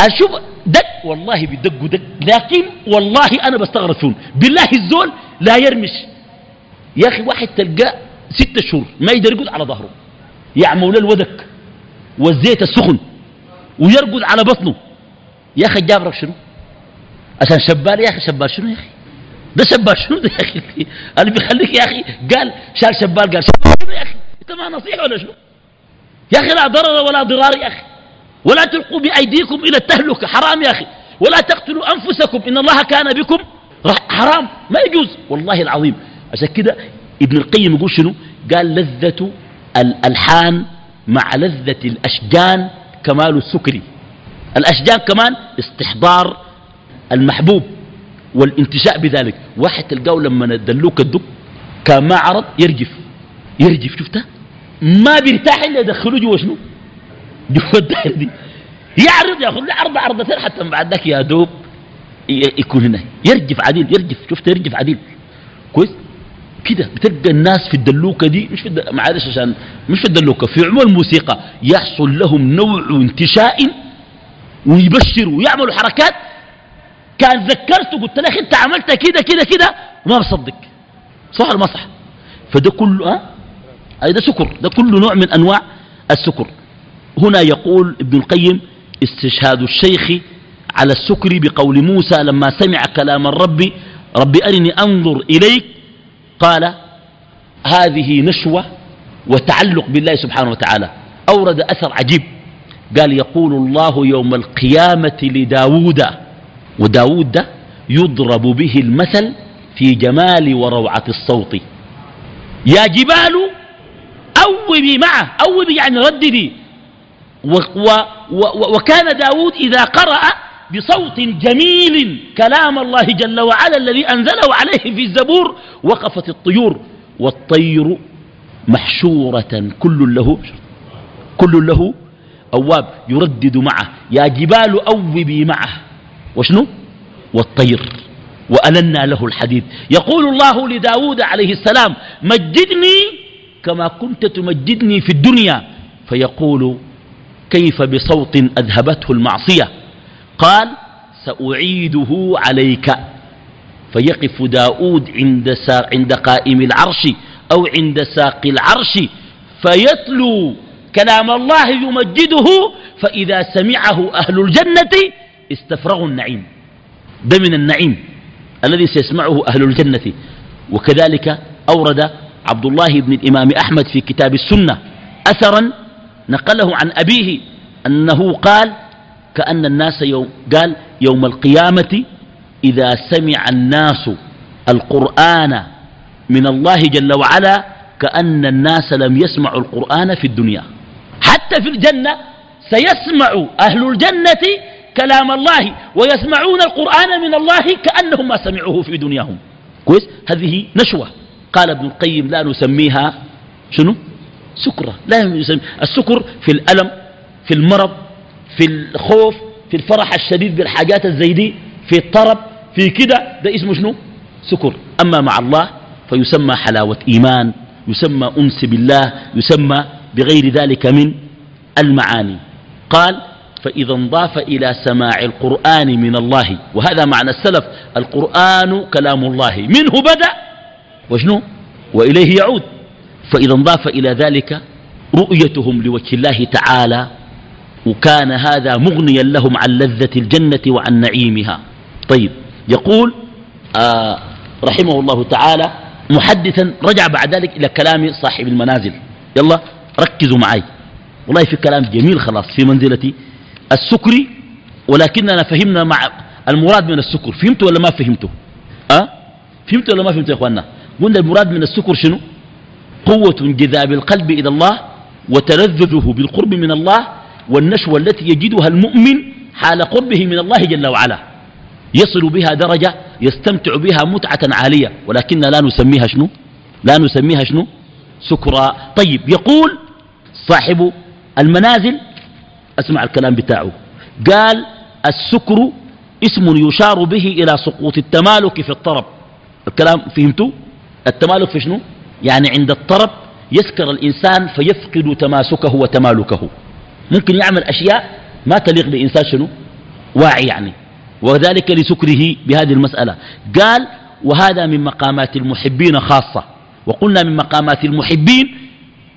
أشوف دق والله بيدقوا دق. لكن والله أنا بستغرب فيهم بالله الزول لا يرمش. يا أخي واحد تلقاه ستة شهور ما يقدر يقعد على ظهره. يعمل الودك والزيت السخن ويرقد على بطنه. يا أخي جابرك شنو؟ عشان شبال يا أخي شبال شنو يا أخي؟ ده شبال شنو ده يا أخي؟ اللي بيخليك يا أخي قال شال شبال قال شبال شنو يا أخي؟ أنت ما نصيحة ولا شنو؟ يا أخي لا ضرر ولا ضرار يا أخي. ولا تلقوا بأيديكم إلى التهلكة. حرام يا أخي. ولا تقتلوا أنفسكم. إن الله كان بكم حرام. ما يجوز. والله العظيم. عشان كده ابن القيم يقول شنو؟ قال لذة الألحان مع لذة الأشجان كمال السكري الأشجان كمان استحضار المحبوب والانتشاء بذلك. واحد تلقاه لما دلوك الدب كان ما عرض يرجف. يرجف شفتها ما بيرتاح إلا يدخلوه جوا شنو؟ جوا الدائره دي يعرض ياخذ له عرض عرضتين حتى بعد ذاك يا دوب يكون هنا. يرجف عديل يرجف. شفت؟ يرجف عديل. كويس؟ كده بتلقى الناس في الدلوكة دي مش في معلش عشان مش في الدلوكة في عموم الموسيقى يحصل لهم نوع انتشاء ويبشروا ويعملوا حركات. كان ذكرته قلت له أنت عملت كده كده كده وما بصدق. صح ولا ما صح؟ فده كله ها؟ ده سكر ده كله نوع من أنواع السكر هنا يقول ابن القيم استشهاد الشيخ على السكر بقول موسى لما سمع كلام الرب ربي أرني أنظر إليك. قال هذه نشوة وتعلق بالله سبحانه وتعالى. أورد أثر عجيب. قال يقول الله يوم القيامة لداود وداود يضرب به المثل في جمال وروعة الصوت. يا جبال أوبي معه أوبي يعني رددي. و و و وكان داود إذا قرأ بصوت جميل كلام الله جل وعلا الذي أنزله عليه في الزبور وقفت الطيور والطير محشورة كل له كل له أواب يردد معه يا جبال أوبي معه وشنو؟ والطير. وألنا له الحديد يقول الله لداود عليه السلام مجدني كما كنت تمجدني في الدنيا. فيقول كيف بصوت أذهبته المعصية؟ قال سأعيده عليك. فيقف داود عند, عند قائم العرش أو عند ساق العرش فيتلو كلام الله يمجده فإذا سمعه أهل الجنة استفرغوا النعيم. ده من النعيم الذي سيسمعه أهل الجنة. وكذلك أورد عبد الله بن الإمام أحمد في كتاب السنة أثرا نقله عن أبيه أنه قال كأن الناس يوم قال يوم القيامة إذا سمع الناس القرآن من الله جل وعلا كأن الناس لم يسمعوا القرآن في الدنيا. حتى في الجنة سيسمع أهل الجنة كلام الله ويسمعون القرآن من الله كأنهم ما سمعوه في دنياهم. كويس؟ هذه نشوة. قال ابن القيم لا نسميها شنو؟ سكرة. لا يسمي. السكر في الألم في المرض في الخوف في الفرح الشديد بالحاجات الزيدي في الطرب في كده. ده اسمه شنو؟ سكر. أما مع الله فيسمى حلاوة إيمان يسمى أنس بالله يسمى بغير ذلك من المعاني. قال فإذا انضاف إلى سماع القرآن من الله. وهذا معنى السلف. القرآن كلام الله. منه بدأ وشنو؟ وإليه يعود. فإذا انضاف إلى ذلك رؤيتهم لوجه الله تعالى وكان هذا مغنيا لهم عن لذة الجنة وعن نعيمها. طيب يقول آه رحمه الله تعالى محدثا رجع بعد ذلك إلى كلام صاحب المنازل. يلا ركزوا معي. والله في كلام جميل خلاص في منزلة السكر ولكننا فهمنا مع المراد من السكر. فهمتوا ولا ما فهمتوا؟ أه؟ فهمتوا ولا ما فهمتوا يا إخواننا؟ قلنا المراد من السكر شنو؟ قوة انجذاب القلب إلى الله وتلذذه بالقرب من الله والنشوة التي يجدها المؤمن حال قربه من الله جل وعلا. يصل بها درجة يستمتع بها متعة عالية. ولكن لا نسميها شنو؟ لا نسميها شنو؟ سكرى. طيب يقول صاحب المنازل أسمع الكلام بتاعه قال السكر اسم يشار به إلى سقوط التمالك في الطرب. الكلام فهمتوا؟ التمالك في شنو؟ يعني عند الطرب يسكر الإنسان فيفقد تماسكه وتمالكه. ممكن يعمل أشياء ما تليق بإنسان شنو؟ واعي يعني. وذلك لسكره بهذه المسألة. قال وهذا من مقامات المحبين خاصة. وقلنا من مقامات المحبين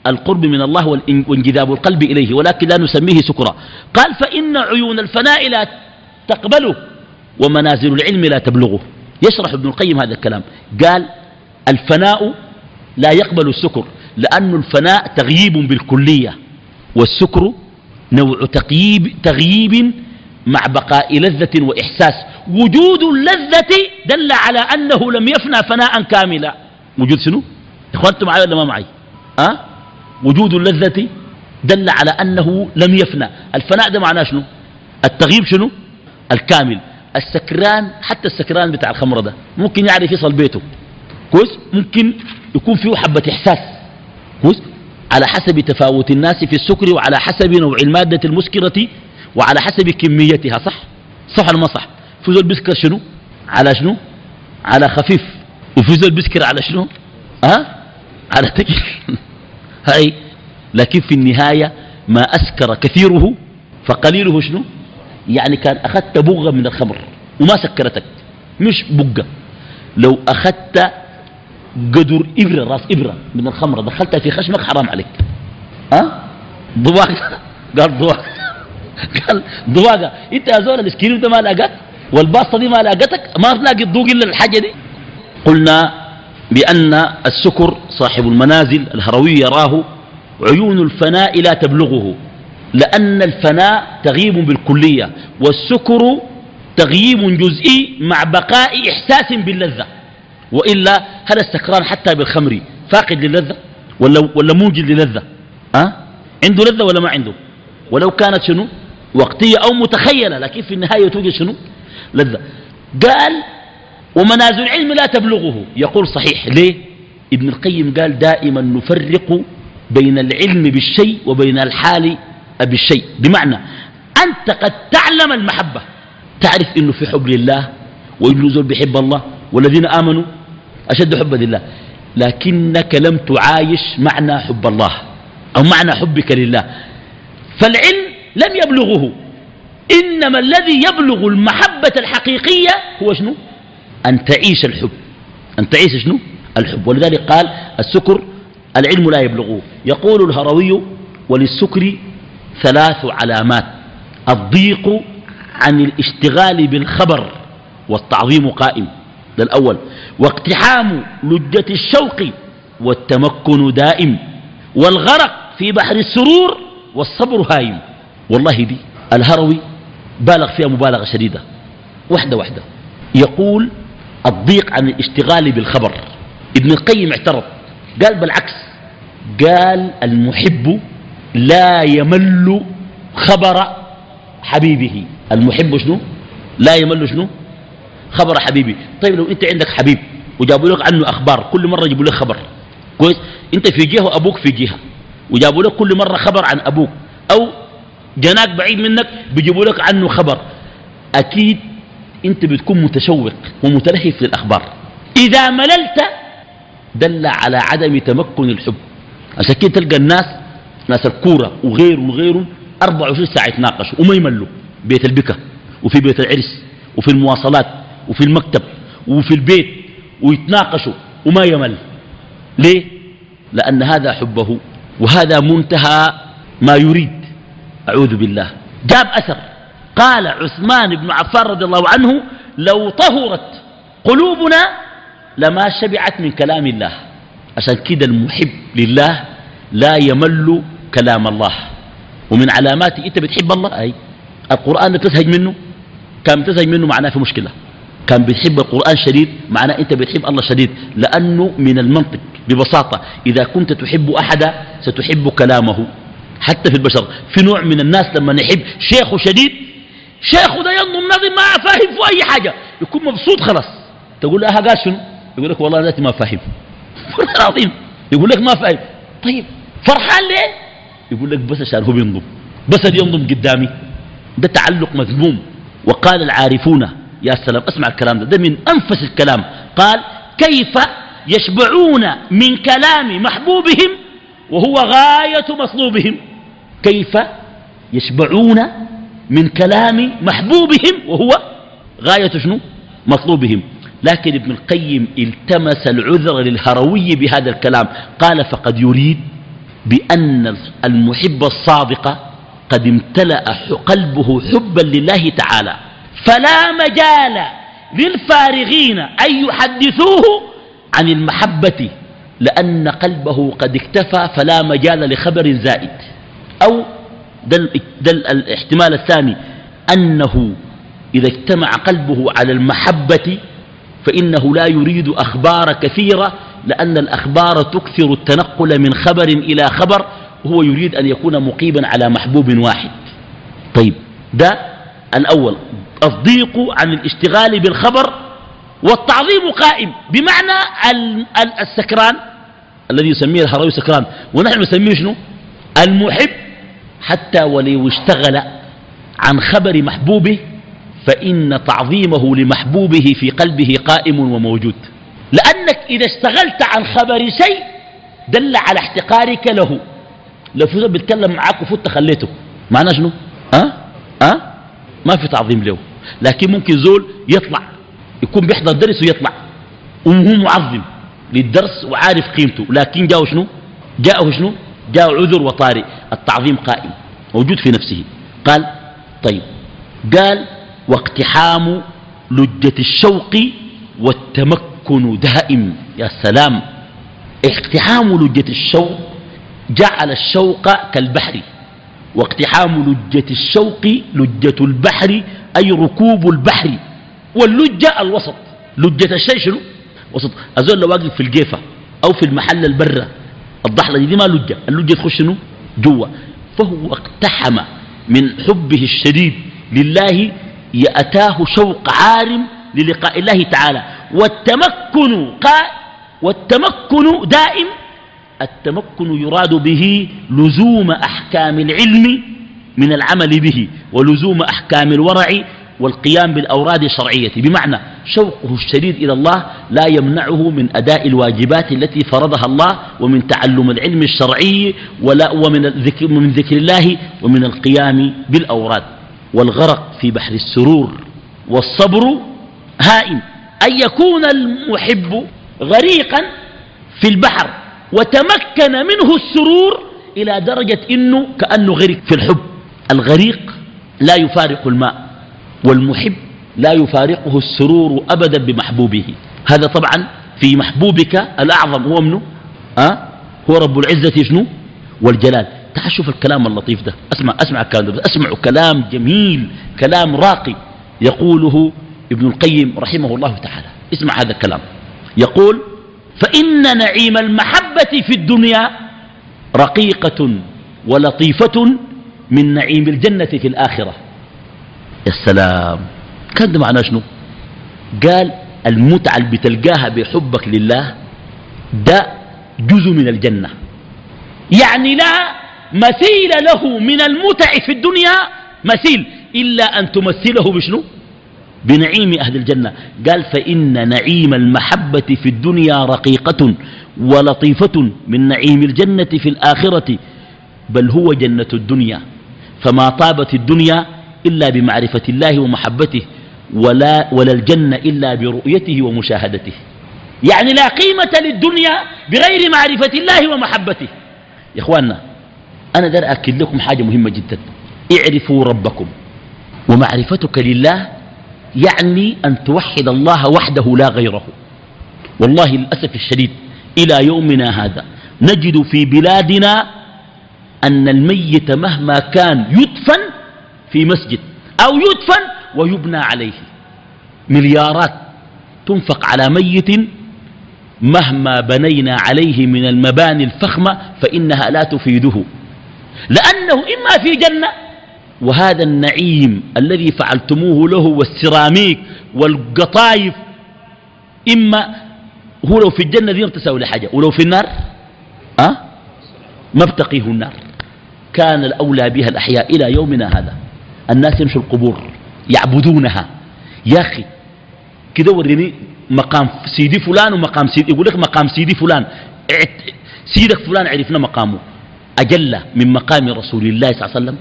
القرب من الله وانجذاب القلب إليه ولكن لا نسميه سكرا قال فإن عيون الفناء لا تقبله ومنازل العلم لا تبلغه. يشرح ابن القيم هذا الكلام. قال الفناء لا يقبل السكر لأن الفناء تغييب بالكلية والسكر نوع تغييب, تغييب مع بقاء لذة وإحساس. وجود اللذة دل على أنه لم يفنى فناء كاملا. وجود شنو؟ إخوانتم معي ولا ما معي؟ أه؟ وجود اللذة دل على أنه لم يفنى. الفناء ده معناه شنو؟ التغييب شنو؟ الكامل. السكران حتى السكران بتاع الخمر ده ممكن يعرف يصل بيته. كويس؟ ممكن يكون فيه حبة إحساس. كويس؟ على حسب تفاوت الناس في السكر وعلى حسب نوع المادة المسكرة وعلى حسب كميتها صح؟ صح ولا ما صح؟ فوز البسكر شنو؟ على شنو؟ على خفيف. وفوز البسكر على شنو؟ ها؟ أه؟ على تكل هاي. لكن في النهاية ما أسكر كثيره فقليله شنو؟ يعني كان أخذت بغة من الخمر. وما سكرتك. مش بقة. لو أخذت قدر إبرة راس إبرة من الخمرة. دخلتها في خشمك حرام عليك. أه؟ ضواق. قال ضواق. قال ضواقة إنت يا زول الاسكريم ده ما لاقت؟ والباسطة دي ما لاقتك؟ ما تلاقي الضوق إلا الحاجة دي؟ قلنا بأن السكر صاحب المنازل الهروي يراه عيون الفناء لا تبلغه لأن الفناء تغيب بالكلية والسكر تغييب جزئي مع بقاء إحساس باللذة. وإلا هل السكران حتى بالخمر فاقد للذة ولا, ولا موجد للذة؟ أه؟ عنده لذة ولا ما عنده؟ ولو كانت شنو؟ وقتية أو متخيلة لكن في النهاية توجد شنو؟ لذة. قال ومنازل العلم لا تبلغه. يقول صحيح. ليه؟ ابن القيم قال دائما نفرق بين العلم بالشيء وبين الحال بالشيء. بمعنى أنت قد تعلم المحبة. تعرف إنه في حب لله وإنه زول بيحب الله؟ والذين آمنوا أشد حبا لله. لكنك لم تعايش معنى حب الله أو معنى حبك لله. فالعلم لم يبلغه. إنما الذي يبلغ المحبة الحقيقية هو شنو؟ أن تعيش الحب. أن تعيش شنو؟ الحب. ولذلك قال السكر العلم لا يبلغه. يقول الهروي وللسكر ثلاث علامات. الضيق عن الاشتغال بالخبر والتعظيم قائم. ده الأول. واقتحام لجة الشوق والتمكن دائم والغرق في بحر السرور والصبر هايم والله دي الهروي بالغ فيها مبالغة شديدة. وحدة وحدة. يقول الضيق عن الاشتغال بالخبر. ابن القيم اعترض. قال بالعكس. قال المحب لا يمل خبر حبيبه. المحب شنو؟ لا يمل شنو؟ خبر حبيبي. طيب لو انت عندك حبيب وجابوا لك عنه أخبار كل مرة يجيبوا لك خبر. كويس؟ انت في جهة وأبوك في جهة. وجابوا لك كل مرة خبر عن أبوك. أو جناك بعيد منك بيجيبوا لك عنه خبر. أكيد انت بتكون متشوق ومتلهف للأخبار. إذا مللت دل على عدم تمكن الحب. عشان كده تلقى الناس ناس الكورة وغير وغير 24 ساعة يتناقشوا وما يملوا. بيت البكة وفي بيت العرس وفي المواصلات. وفي المكتب وفي البيت ويتناقشوا وما يمل. ليه؟ لأن هذا حبه وهذا منتهى ما يريد. أعوذ بالله. جاب أثر. قال عثمان بن عفان رضي الله عنه لو طهرت قلوبنا لما شبعت من كلام الله. عشان كده المحب لله لا يمل كلام الله. ومن علامات انت بتحب الله؟ أي القرآن بتزهج منه؟ كان بتزهج منه معناه في مشكلة. كان بتحب القرآن شديد معناه أنت بتحب الله شديد. لأنه من المنطق ببساطة إذا كنت تحب أحدا ستحب كلامه حتى في البشر. في نوع من الناس لما نحب شيخه شديد شيخه ده ينظم نظم ما فاهم في أي حاجة يكون مبسوط خلاص. تقول له قال شنو؟ يقول لك والله ذاتي ما فاهم. العظيم. يقول لك ما فاهم. طيب فرحان ليه؟ يقول لك بس عشان هو بينظم. بس ينظم قدامي. ده تعلق مذموم. وقال العارفون يا سلام اسمع الكلام ده ده من أنفس الكلام. قال كيف يشبعون من كلام محبوبهم وهو غاية مطلوبهم؟ كيف يشبعون من كلام محبوبهم وهو غاية شنو؟ مطلوبهم. لكن ابن القيم التمس العذر للهروي بهذا الكلام. قال فقد يريد بأن المحب الصادق قد امتلأ قلبه حبا لله تعالى. فلا مجال للفارغين أن يحدثوه عن المحبة لأن قلبه قد اكتفى فلا مجال لخبر زائد. أو دل الاحتمال الثاني أنه إذا اجتمع قلبه على المحبة فإنه لا يريد أخبار كثيرة لأن الأخبار تكثر التنقل من خبر إلى خبر وهو يريد أن يكون مقيما على محبوب واحد. طيب ده الأول الضيق عن الاشتغال بالخبر والتعظيم قائم بمعنى السكران الذي يسميه الهروي سكران. ونحن نسميه شنو؟ المحب. حتى ولو اشتغل عن خبر محبوبه فإن تعظيمه لمحبوبه في قلبه قائم وموجود. لأنك إذا اشتغلت عن خبر شيء دل على احتقارك له. لو في بيتكلم معاك وفوت خليته معناه شنو؟ ما في تعظيم له. لكن ممكن زول يطلع يكون بيحضر درس ويطلع. وهو معظم للدرس وعارف قيمته. لكن جاءه شنو؟ جاءه شنو؟ جاءه عذر وطارئ. التعظيم قائم موجود في نفسه. قال طيب. قال واقتحام لجة الشوق والتمكن دائم. يا سلام. اقتحام لجة الشوق جعل الشوق كالبحر. واقتحام لجة الشوق لجة البحر أي ركوب البحر. واللجة الوسط. لجة الشيء شنو؟ وسط. أزول لو واقف في الجيفة أو في المحل البرة الضحلة دي, دي ما لجة. اللجة تخش شنو؟ جوا. فهو اقتحم من حبه الشديد. لله يأتاه شوق عارم للقاء الله تعالى. والتمكن قال والتمكن دائم التمكن يراد به لزوم أحكام العلم من العمل به ولزوم أحكام الورع والقيام بالأوراد الشرعية. بمعنى شوقه الشديد إلى الله لا يمنعه من أداء الواجبات التي فرضها الله ومن تعلم العلم الشرعي ولا ومن الذكر من ذكر الله ومن القيام بالأوراد. والغرق في بحر السرور والصبر هائم أن يكون المحب غريقا في البحر. وتمكن منه السرور إلى درجة إنه كأنه غرق في الحب الغريق لا يفارق الماء والمحب لا يفارقه السرور أبدا بمحبوبه. هذا طبعا في محبوبك الأعظم. هو منه أه؟ هو رب العزة شنو؟ والجلال. تعال شوف الكلام اللطيف ده. أسمع الكلام ده. أسمع كلام جميل كلام راقي. يقوله ابن القيم رحمه الله تعالى. اسمع هذا الكلام. يقول فإن نعيم المحبة في الدنيا رقيقة ولطيفة من نعيم الجنة في الآخرة. يا السلام كان ده معناه شنو؟ قال المتعة اللي بتلقاها بحبك لله ده جزء من الجنة. يعني لا مثيل له من المتع في الدنيا مثيل إلا أن تمثله بشنو؟ بنعيم أهل الجنة. قال فإن نعيم المحبة في الدنيا رقيقة ولطيفة من نعيم الجنة في الآخرة بل هو جنة الدنيا. فما طابت الدنيا إلا بمعرفة الله ومحبته ولا, ولا الجنة إلا برؤيته ومشاهدته. يعني لا قيمة للدنيا بغير معرفة الله ومحبته. يا إخواننا أنا دار أكد لكم حاجة مهمة جدا. اعرفوا ربكم ومعرفتك لله يعني أن توحد الله وحده لا غيره. والله للأسف الشديد إلى يومنا هذا نجد في بلادنا أن الميت مهما كان يدفن في مسجد أو يدفن ويبنى عليه. مليارات تنفق على ميت مهما بنينا عليه من المباني الفخمة فإنها لا تفيده. لأنه إما في جنة وهذا النعيم الذي فعلتموه له والسيراميك والقطايف إما هو لو في الجنة دي تساوي لحاجة ولو في النار أه؟ ما بتقيه النار. كان الأولى بها الأحياء إلى يومنا هذا. الناس يمشوا القبور يعبدونها. يا أخي كده وريني مقام سيدي فلان ومقام سيدي يقول لك مقام سيدي فلان. سيدك فلان عرفنا مقامه. أجل من مقام رسول الله صلى الله عليه وسلم.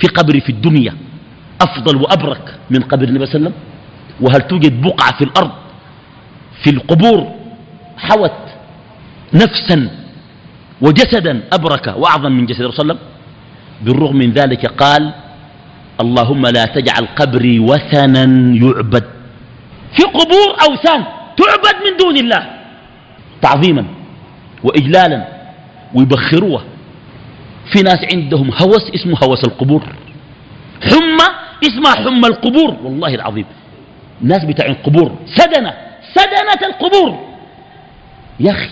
في قبر في الدنيا أفضل وأبرك من قبر النبي صلى الله عليه وسلم؟ وهل توجد بقعة في الأرض في القبور حوت نفسا وجسدا أبرك وأعظم من جسد رسول الله بالرغم من ذلك قال اللهم لا تجعل قبري وثنا يعبد. في قبور أوثان تعبد من دون الله تعظيما وإجلالا ويبخروها. في ناس عندهم هوس اسمه هوس القبور. حمى اسمها حمى القبور. والله العظيم ناس بتاع القبور سدنة. سدنة القبور. يا أخي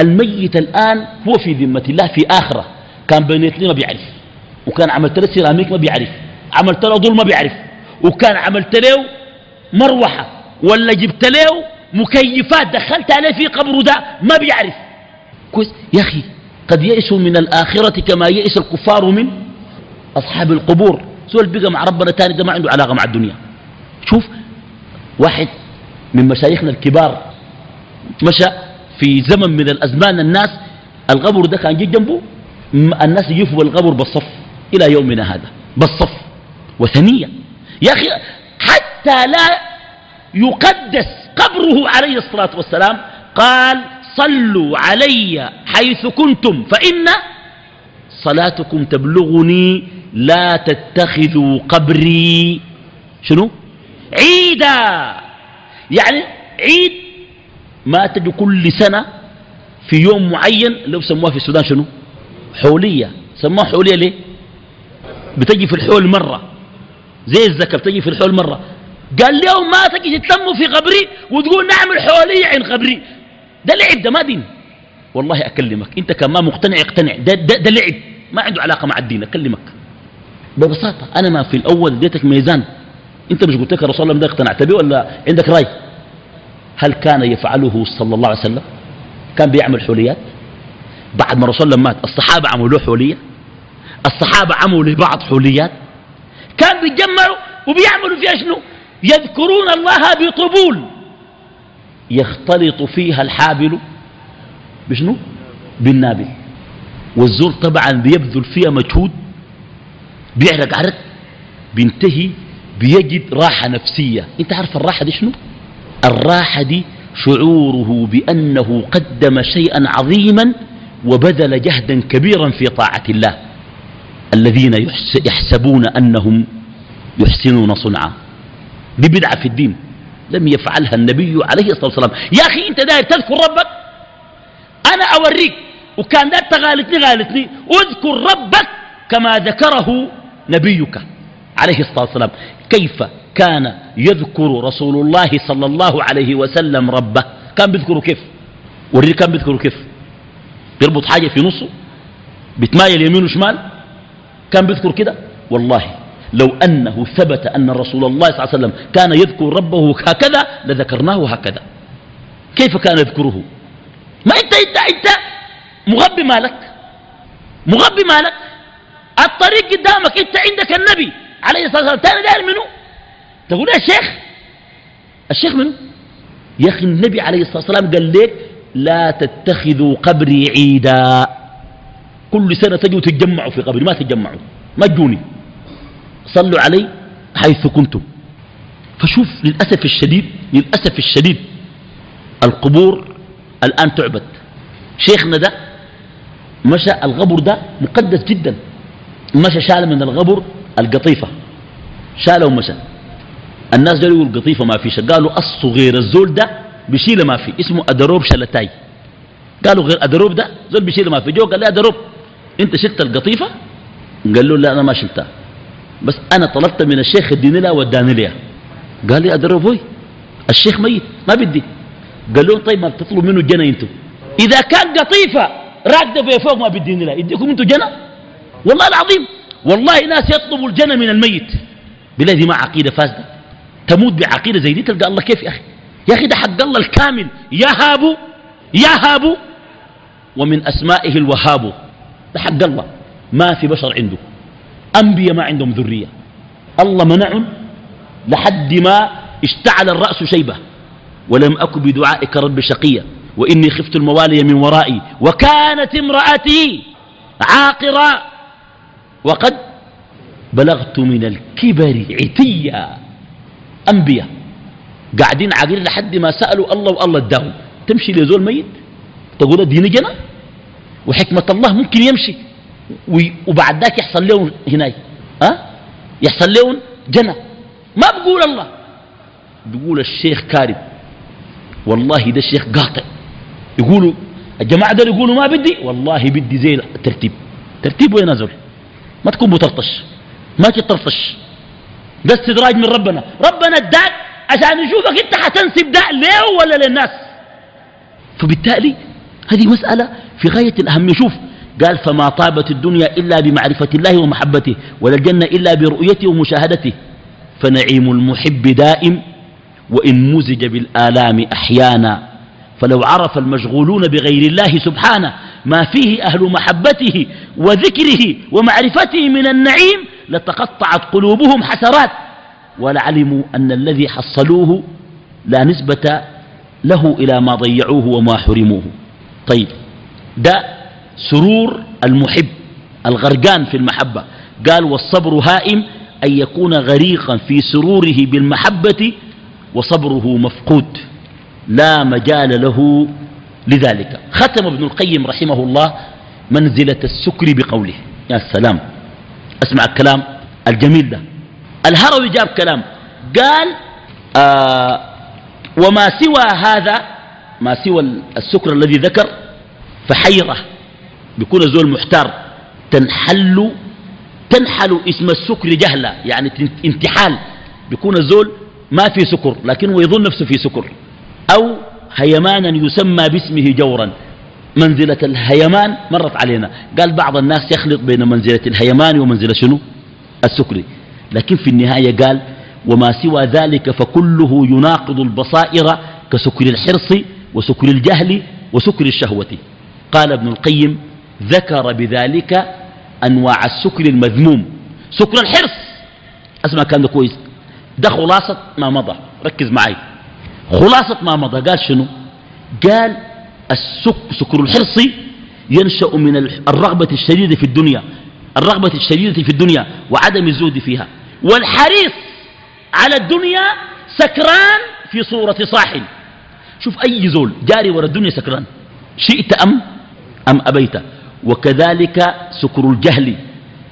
الميت الآن هو في ذمة الله في آخرة. كان بنيت لي ما بيعرف. وكان عملت له سيراميك ما بيعرف. عملت له ظل ما بيعرف. وكان عملت له مروحة. ولا جبت له مكيفات. دخلت عليه في قبره ده ما بيعرف. كويس. يا أخي قد يئسوا من الآخرة كما يئس الكفار من أصحاب القبور. سؤال بقى مع ربنا تاني ده ما عنده علاقة مع الدنيا. شوف واحد من مشايخنا الكبار مشى في زمن من الأزمان الناس القبر ده كان جي جنبه الناس يجيفوا القبر بالصف إلى يومنا هذا بالصف وثنية. يا أخي حتى لا يقدس قبره عليه الصلاة والسلام قال صلوا علي حيث كنتم فإن صلاتكم تبلغني لا تتخذوا قبري. شنو؟ عيدا. يعني عيد ما تجي كل سنة في يوم معين لو سموها في السودان شنو؟ حولية. سموها حولية ليه؟ بتجي في الحول مرة. زي الزكاة بتجي في الحول مرة. قال اليوم ما تجي تتلموا في قبري وتقول نعمل حولية عند قبري. ده لعب ده ما دين. والله أكلمك. أنت كان ما مقتنع اقتنع ده, ده, ده لعب. ما عنده علاقة مع الدين. أكلمك. ببساطة. أنا ما في الأول اديتك ميزان. أنت مش قلت لك الرسول الله ده اقتنعت به ولا عندك رأي؟ هل كان يفعله صلى الله عليه وسلم؟ كان بيعمل حوليات بعد ما الرسول مات الصحابة عملوا حولية الصحابة عملوا لبعض حوليات كان بيتجمعوا وبيعملوا فيها شنو؟ يذكرون الله بطبول يختلط فيها الحابل بشنو؟ بالنابل. والزور طبعا بيبذل فيها مجهود بيعرق عرق بينتهي بيجد راحة نفسية. أنت عارف الراحة دي شنو؟ الراحة دي شعوره بأنه قدم شيئا عظيما وبذل جهدا كبيرا في طاعة الله. الذين يحسبون أنهم يحسنون صنعا. دي بدعة في الدين. لم يفعلها النبي عليه الصلاة والسلام. يا أخي أنت داير تذكر ربك؟ أنا أوريك. وكان ده تغالتني غالتني اذكر ربك كما ذكره نبيك عليه الصلاة والسلام. كيف كان يذكر رسول الله صلى الله عليه وسلم ربه؟ كان بيذكره كيف؟ وريك كان بيذكره كيف. بيربط حاجة في نصه؟ بتمايل يمين وشمال كان بيذكر كده؟ والله لو أنه ثبت أن رسول الله صلى الله عليه وسلم كان يذكر ربه هكذا لذكرناه هكذا. كيف كان يذكره؟ ما أنت أنت أنت مغبي مالك. مغبي مالك. الطريق قدامك أنت عندك النبي عليه الصلاة والسلام. تاني داير منه تقول يا شيخ الشيخ منه يا أخي النبي عليه الصلاة والسلام قال لك لا تتخذوا قبري عيدا. كل سنة تجوا تتجمعوا في قبري. ما تتجمعوا. ما تجوني. صلوا علي حيث كنتم. فشوف للأسف الشديد للأسف الشديد القبور الآن تعبد. شيخنا ده مشى الغبر ده مقدس جدا. مشى شال من الغبر القطيفة. شاله ومشى. الناس قالوا يقول قطيفة ما في قالوا الصغير الزول ده بشيل ما في. اسمه أدروب شلتاي. قالوا غير أدروب ده زول بشيل ما في. جو قال لي أدروب أنت شلت القطيفة؟ قال له لا أنا ما شلتها. بس أنا طلبت من الشيخ اديني لها وداني لها قال لي أدروب هوي الشيخ ميت. ما بدي. قال لهم طيب ما بتطلبوا منه الجنة أنتم إذا كان قطيفة راكده بفوق ما بديني لها يديكم أنتم جنة؟ والله العظيم. والله ناس يطلبوا الجنة من الميت. بلادي ما عقيدة فاسدة. تموت بعقيدة زي دي تلقى الله كيف يا أخي؟ يا أخي ده حق الله الكامل. يهاب يهاب ومن أسمائه الوهاب. ده حق الله. ما في بشر عنده. أنبياء ما عندهم ذرية. الله منعهم لحد ما اشتعل الرأس شيبة. ولم أكن بدعائك رب شقيا وإني خفت الموالي من ورائي وكانت امرأتي عاقرا وقد بلغت من الكبر عتيا. أنبياء قاعدين عاقلين لحد ما سألوا الله والله اداهم. تمشي لزول ميت؟ تقول اديني جنة؟ وحكمة الله ممكن يمشي وبعد ذاك يحصل لهم هناي أه؟ يحصل لهم جنة. ما بقول الله. بيقول الشيخ كارب والله ده الشيخ قاطع. يقولوا الجماعة دول يقولوا ما بدي والله بدي زي الترتيب. ترتيب وين نزل ما تكون مطرطش ما تطرطش. ده استدراج من ربنا. ربنا اداك عشان يشوفك انت حتنسب ده ليه ولا للناس. فبالتالي هذه مسألة في غاية الأهمية شوف قال فما طابت الدنيا إلا بمعرفة الله ومحبته ولا الجنة إلا برؤيته ومشاهدته. فنعيم المحب دائم وإن مزج بالآلام أحيانا فلو عرف المشغولون بغير الله سبحانه ما فيه أهل محبته وذكره ومعرفته من النعيم لتقطعت قلوبهم حسرات ولعلموا أن الذي حصلوه لا نسبة له إلى ما ضيعوه وما حرموه. طيب ده سرور المحب الغرقان في المحبة. قال والصبر هائم أن يكون غريقا في سروره بالمحبة وصبره مفقود. لا مجال له لذلك. ختم ابن القيم رحمه الله منزلة السكر بقوله. يا سلام. أسمع الكلام الجميل ده. الهروي جاب كلام. قال آه وما سوى هذا ما سوى السكر الذي ذكر فحيرة. بيكون الزول محتار. تنحل تنحل اسم السكر جهلا يعني انتحال. بيكون الزول ما في سكر لكنه يظن نفسه في سكر. أو هيمانا يسمى باسمه جورا. منزلة الهيمان مرت علينا. قال بعض الناس يخلط بين منزلة الهيمان ومنزلة شنو؟ السكري لكن في النهاية قال وما سوى ذلك فكله يناقض البصائر كسكر الحرص وسكر الجهل وسكر الشهوة. قال ابن القيم ذكر بذلك أنواع السكر المذموم. سكر الحرص. أسمع كان كويس. ده خلاصة ما مضى. ركز معي خلاصة ما مضى. قال شنو؟ قال السك سكر الحرص ينشأ من الرغبة الشديدة في الدنيا. الرغبة الشديدة في الدنيا وعدم الزهد فيها. والحريص على الدنيا سكران في صورة صاحن شوف أي زول جاري ورا الدنيا سكران. شئت أم؟ أم أبيت. وكذلك سكر الجهل.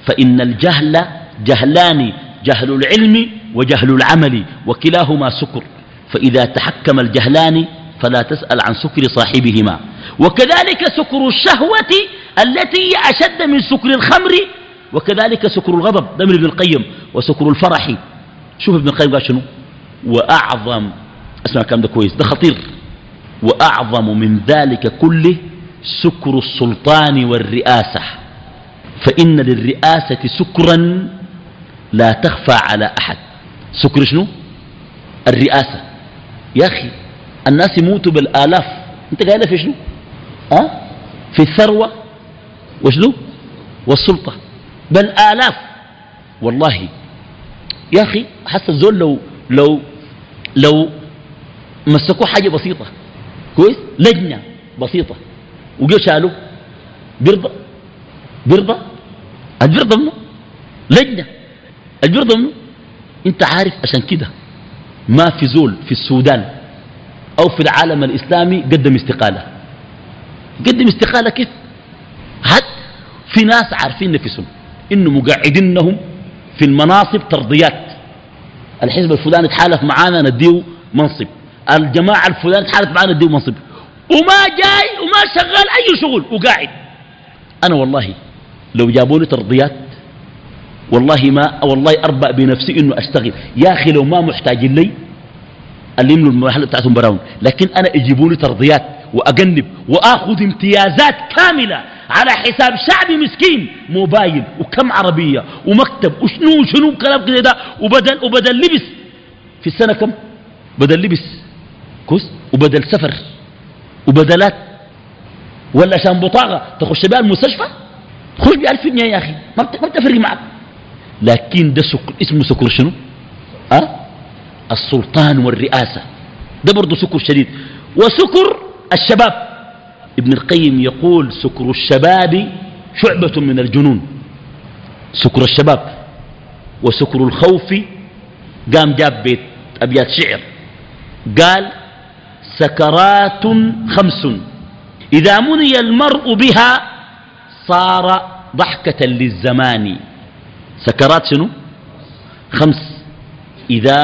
فإن الجهل جهلان جهل العلم وجهل العمل وكلاهما سكر فإذا تحكم الجهلان فلا تسأل عن سكر صاحبهما. وكذلك سكر الشهوة التي هي أشد من سكر الخمر وكذلك سكر الغضب ده من ابن القيم وسكر الفرح. شوف ابن القيم قال شنو؟ وأعظم أسمع الكلام ده كويس ده خطير. وأعظم من ذلك كله سكر السلطان والرئاسة. فإن للرئاسة سكرا لا تخفى على أحد. سكر شنو؟ الرئاسة. يا أخي الناس يموتوا بالآلاف. أنت قايلة في شنو؟ أه؟ في الثروة. وشنو؟ والسلطة. بل آلاف والله. يا أخي حس الزول لو لو لو مسكوا حاجة بسيطة. كويس؟ لجنة بسيطة. وجو شالوا بيرضى؟ بيرضى؟ البيرضى منه. لجنة. منه انت عارف عشان كده ما في زول في السودان أو في العالم الاسلامي قدم استقالة. قدم استقالة كيف؟ هات في ناس عارفين نفسهم انه مقعدينهم في المناصب ترضيات. الحزب الفلاني تحالف معانا نديه منصب. الجماعة الفلاني تحالف معانا نديه منصب. وما جاي وما شغال أي شغل وقاعد. أنا والله لو جابوني ترضيات والله ما والله أربأ بنفسي إنه أشتغل. يا أخي لو ما محتاج لي اللي يملوا المحل بتاعتهم براون لكن أنا يجيبوني ترضيات وأجنب وآخذ امتيازات كاملة على حساب شعب مسكين موبايل وكم عربية ومكتب وشنو وشنو كلام كده ده وبدل وبدل لبس. في السنة كم؟ بدل لبس. كوس. وبدل سفر. وبدلات. ولا عشان بطاقة تخش بها المستشفى؟ خش ب 1000 جنيه يا أخي. ما بتفرق معك. لكن ده سكر اسمه سكر شنو؟ أه؟ السلطان والرئاسة. ده برضه سكر شديد. وسكر الشباب. ابن القيم يقول سكر الشباب شعبة من الجنون. سكر الشباب. وسكر الخوف قام جاب بيت أبيات شعر. قال سكرات خمس. إذا مني المرء بها صار ضحكة للزمان. سكرات شنو؟ خمس. إذا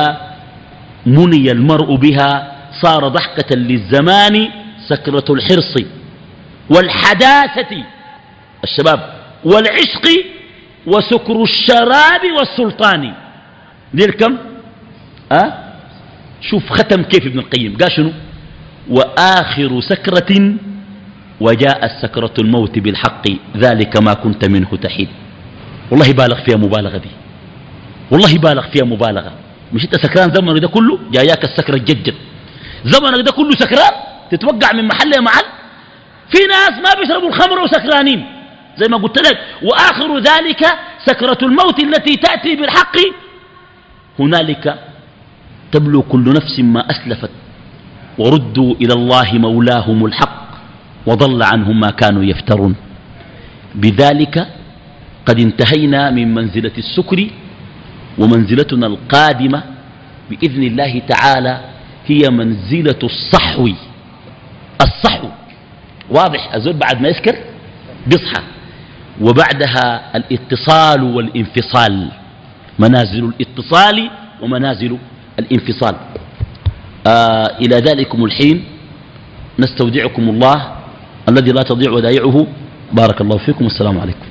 مني المرء بها صار ضحكة للزمان سكرة الحرص والحداثة. الشباب والعشق وسكر الشراب والسلطان. دير كم؟ أه؟ شوف ختم كيف ابن القيم. قال شنو؟ وآخر سكرة وجاءت سكرة الموت بالحق ذلك ما كنت منه تحيد. والله بالغ فيها مبالغة دي. والله بالغ فيها مبالغة. مش انت سكران زمنك ده كله؟ جاياك السكرة الججد زمنك ده كله سكران؟ تتوقع من محل لمحل في ناس ما بيشربوا الخمر وسكرانين. زي ما قلت لك. وآخر ذلك سكرة الموت التي تأتي بالحق. هنالك تبلو كل نفس ما أسلفت. وردوا إلى الله مولاهم الحق. وضل عنهم ما كانوا يفترون. بذلك قد انتهينا من منزلة السكر ومنزلتنا القادمة بإذن الله تعالى هي منزلة الصحو. الصحو. واضح الزول بعد ما يسكر بيصحى وبعدها الاتصال والانفصال. منازل الاتصال ومنازل الانفصال. آه إلى ذلكم الحين. نستودعكم الله. الذي لا تضيع ودائعه. بارك الله فيكم. والسلام عليكم.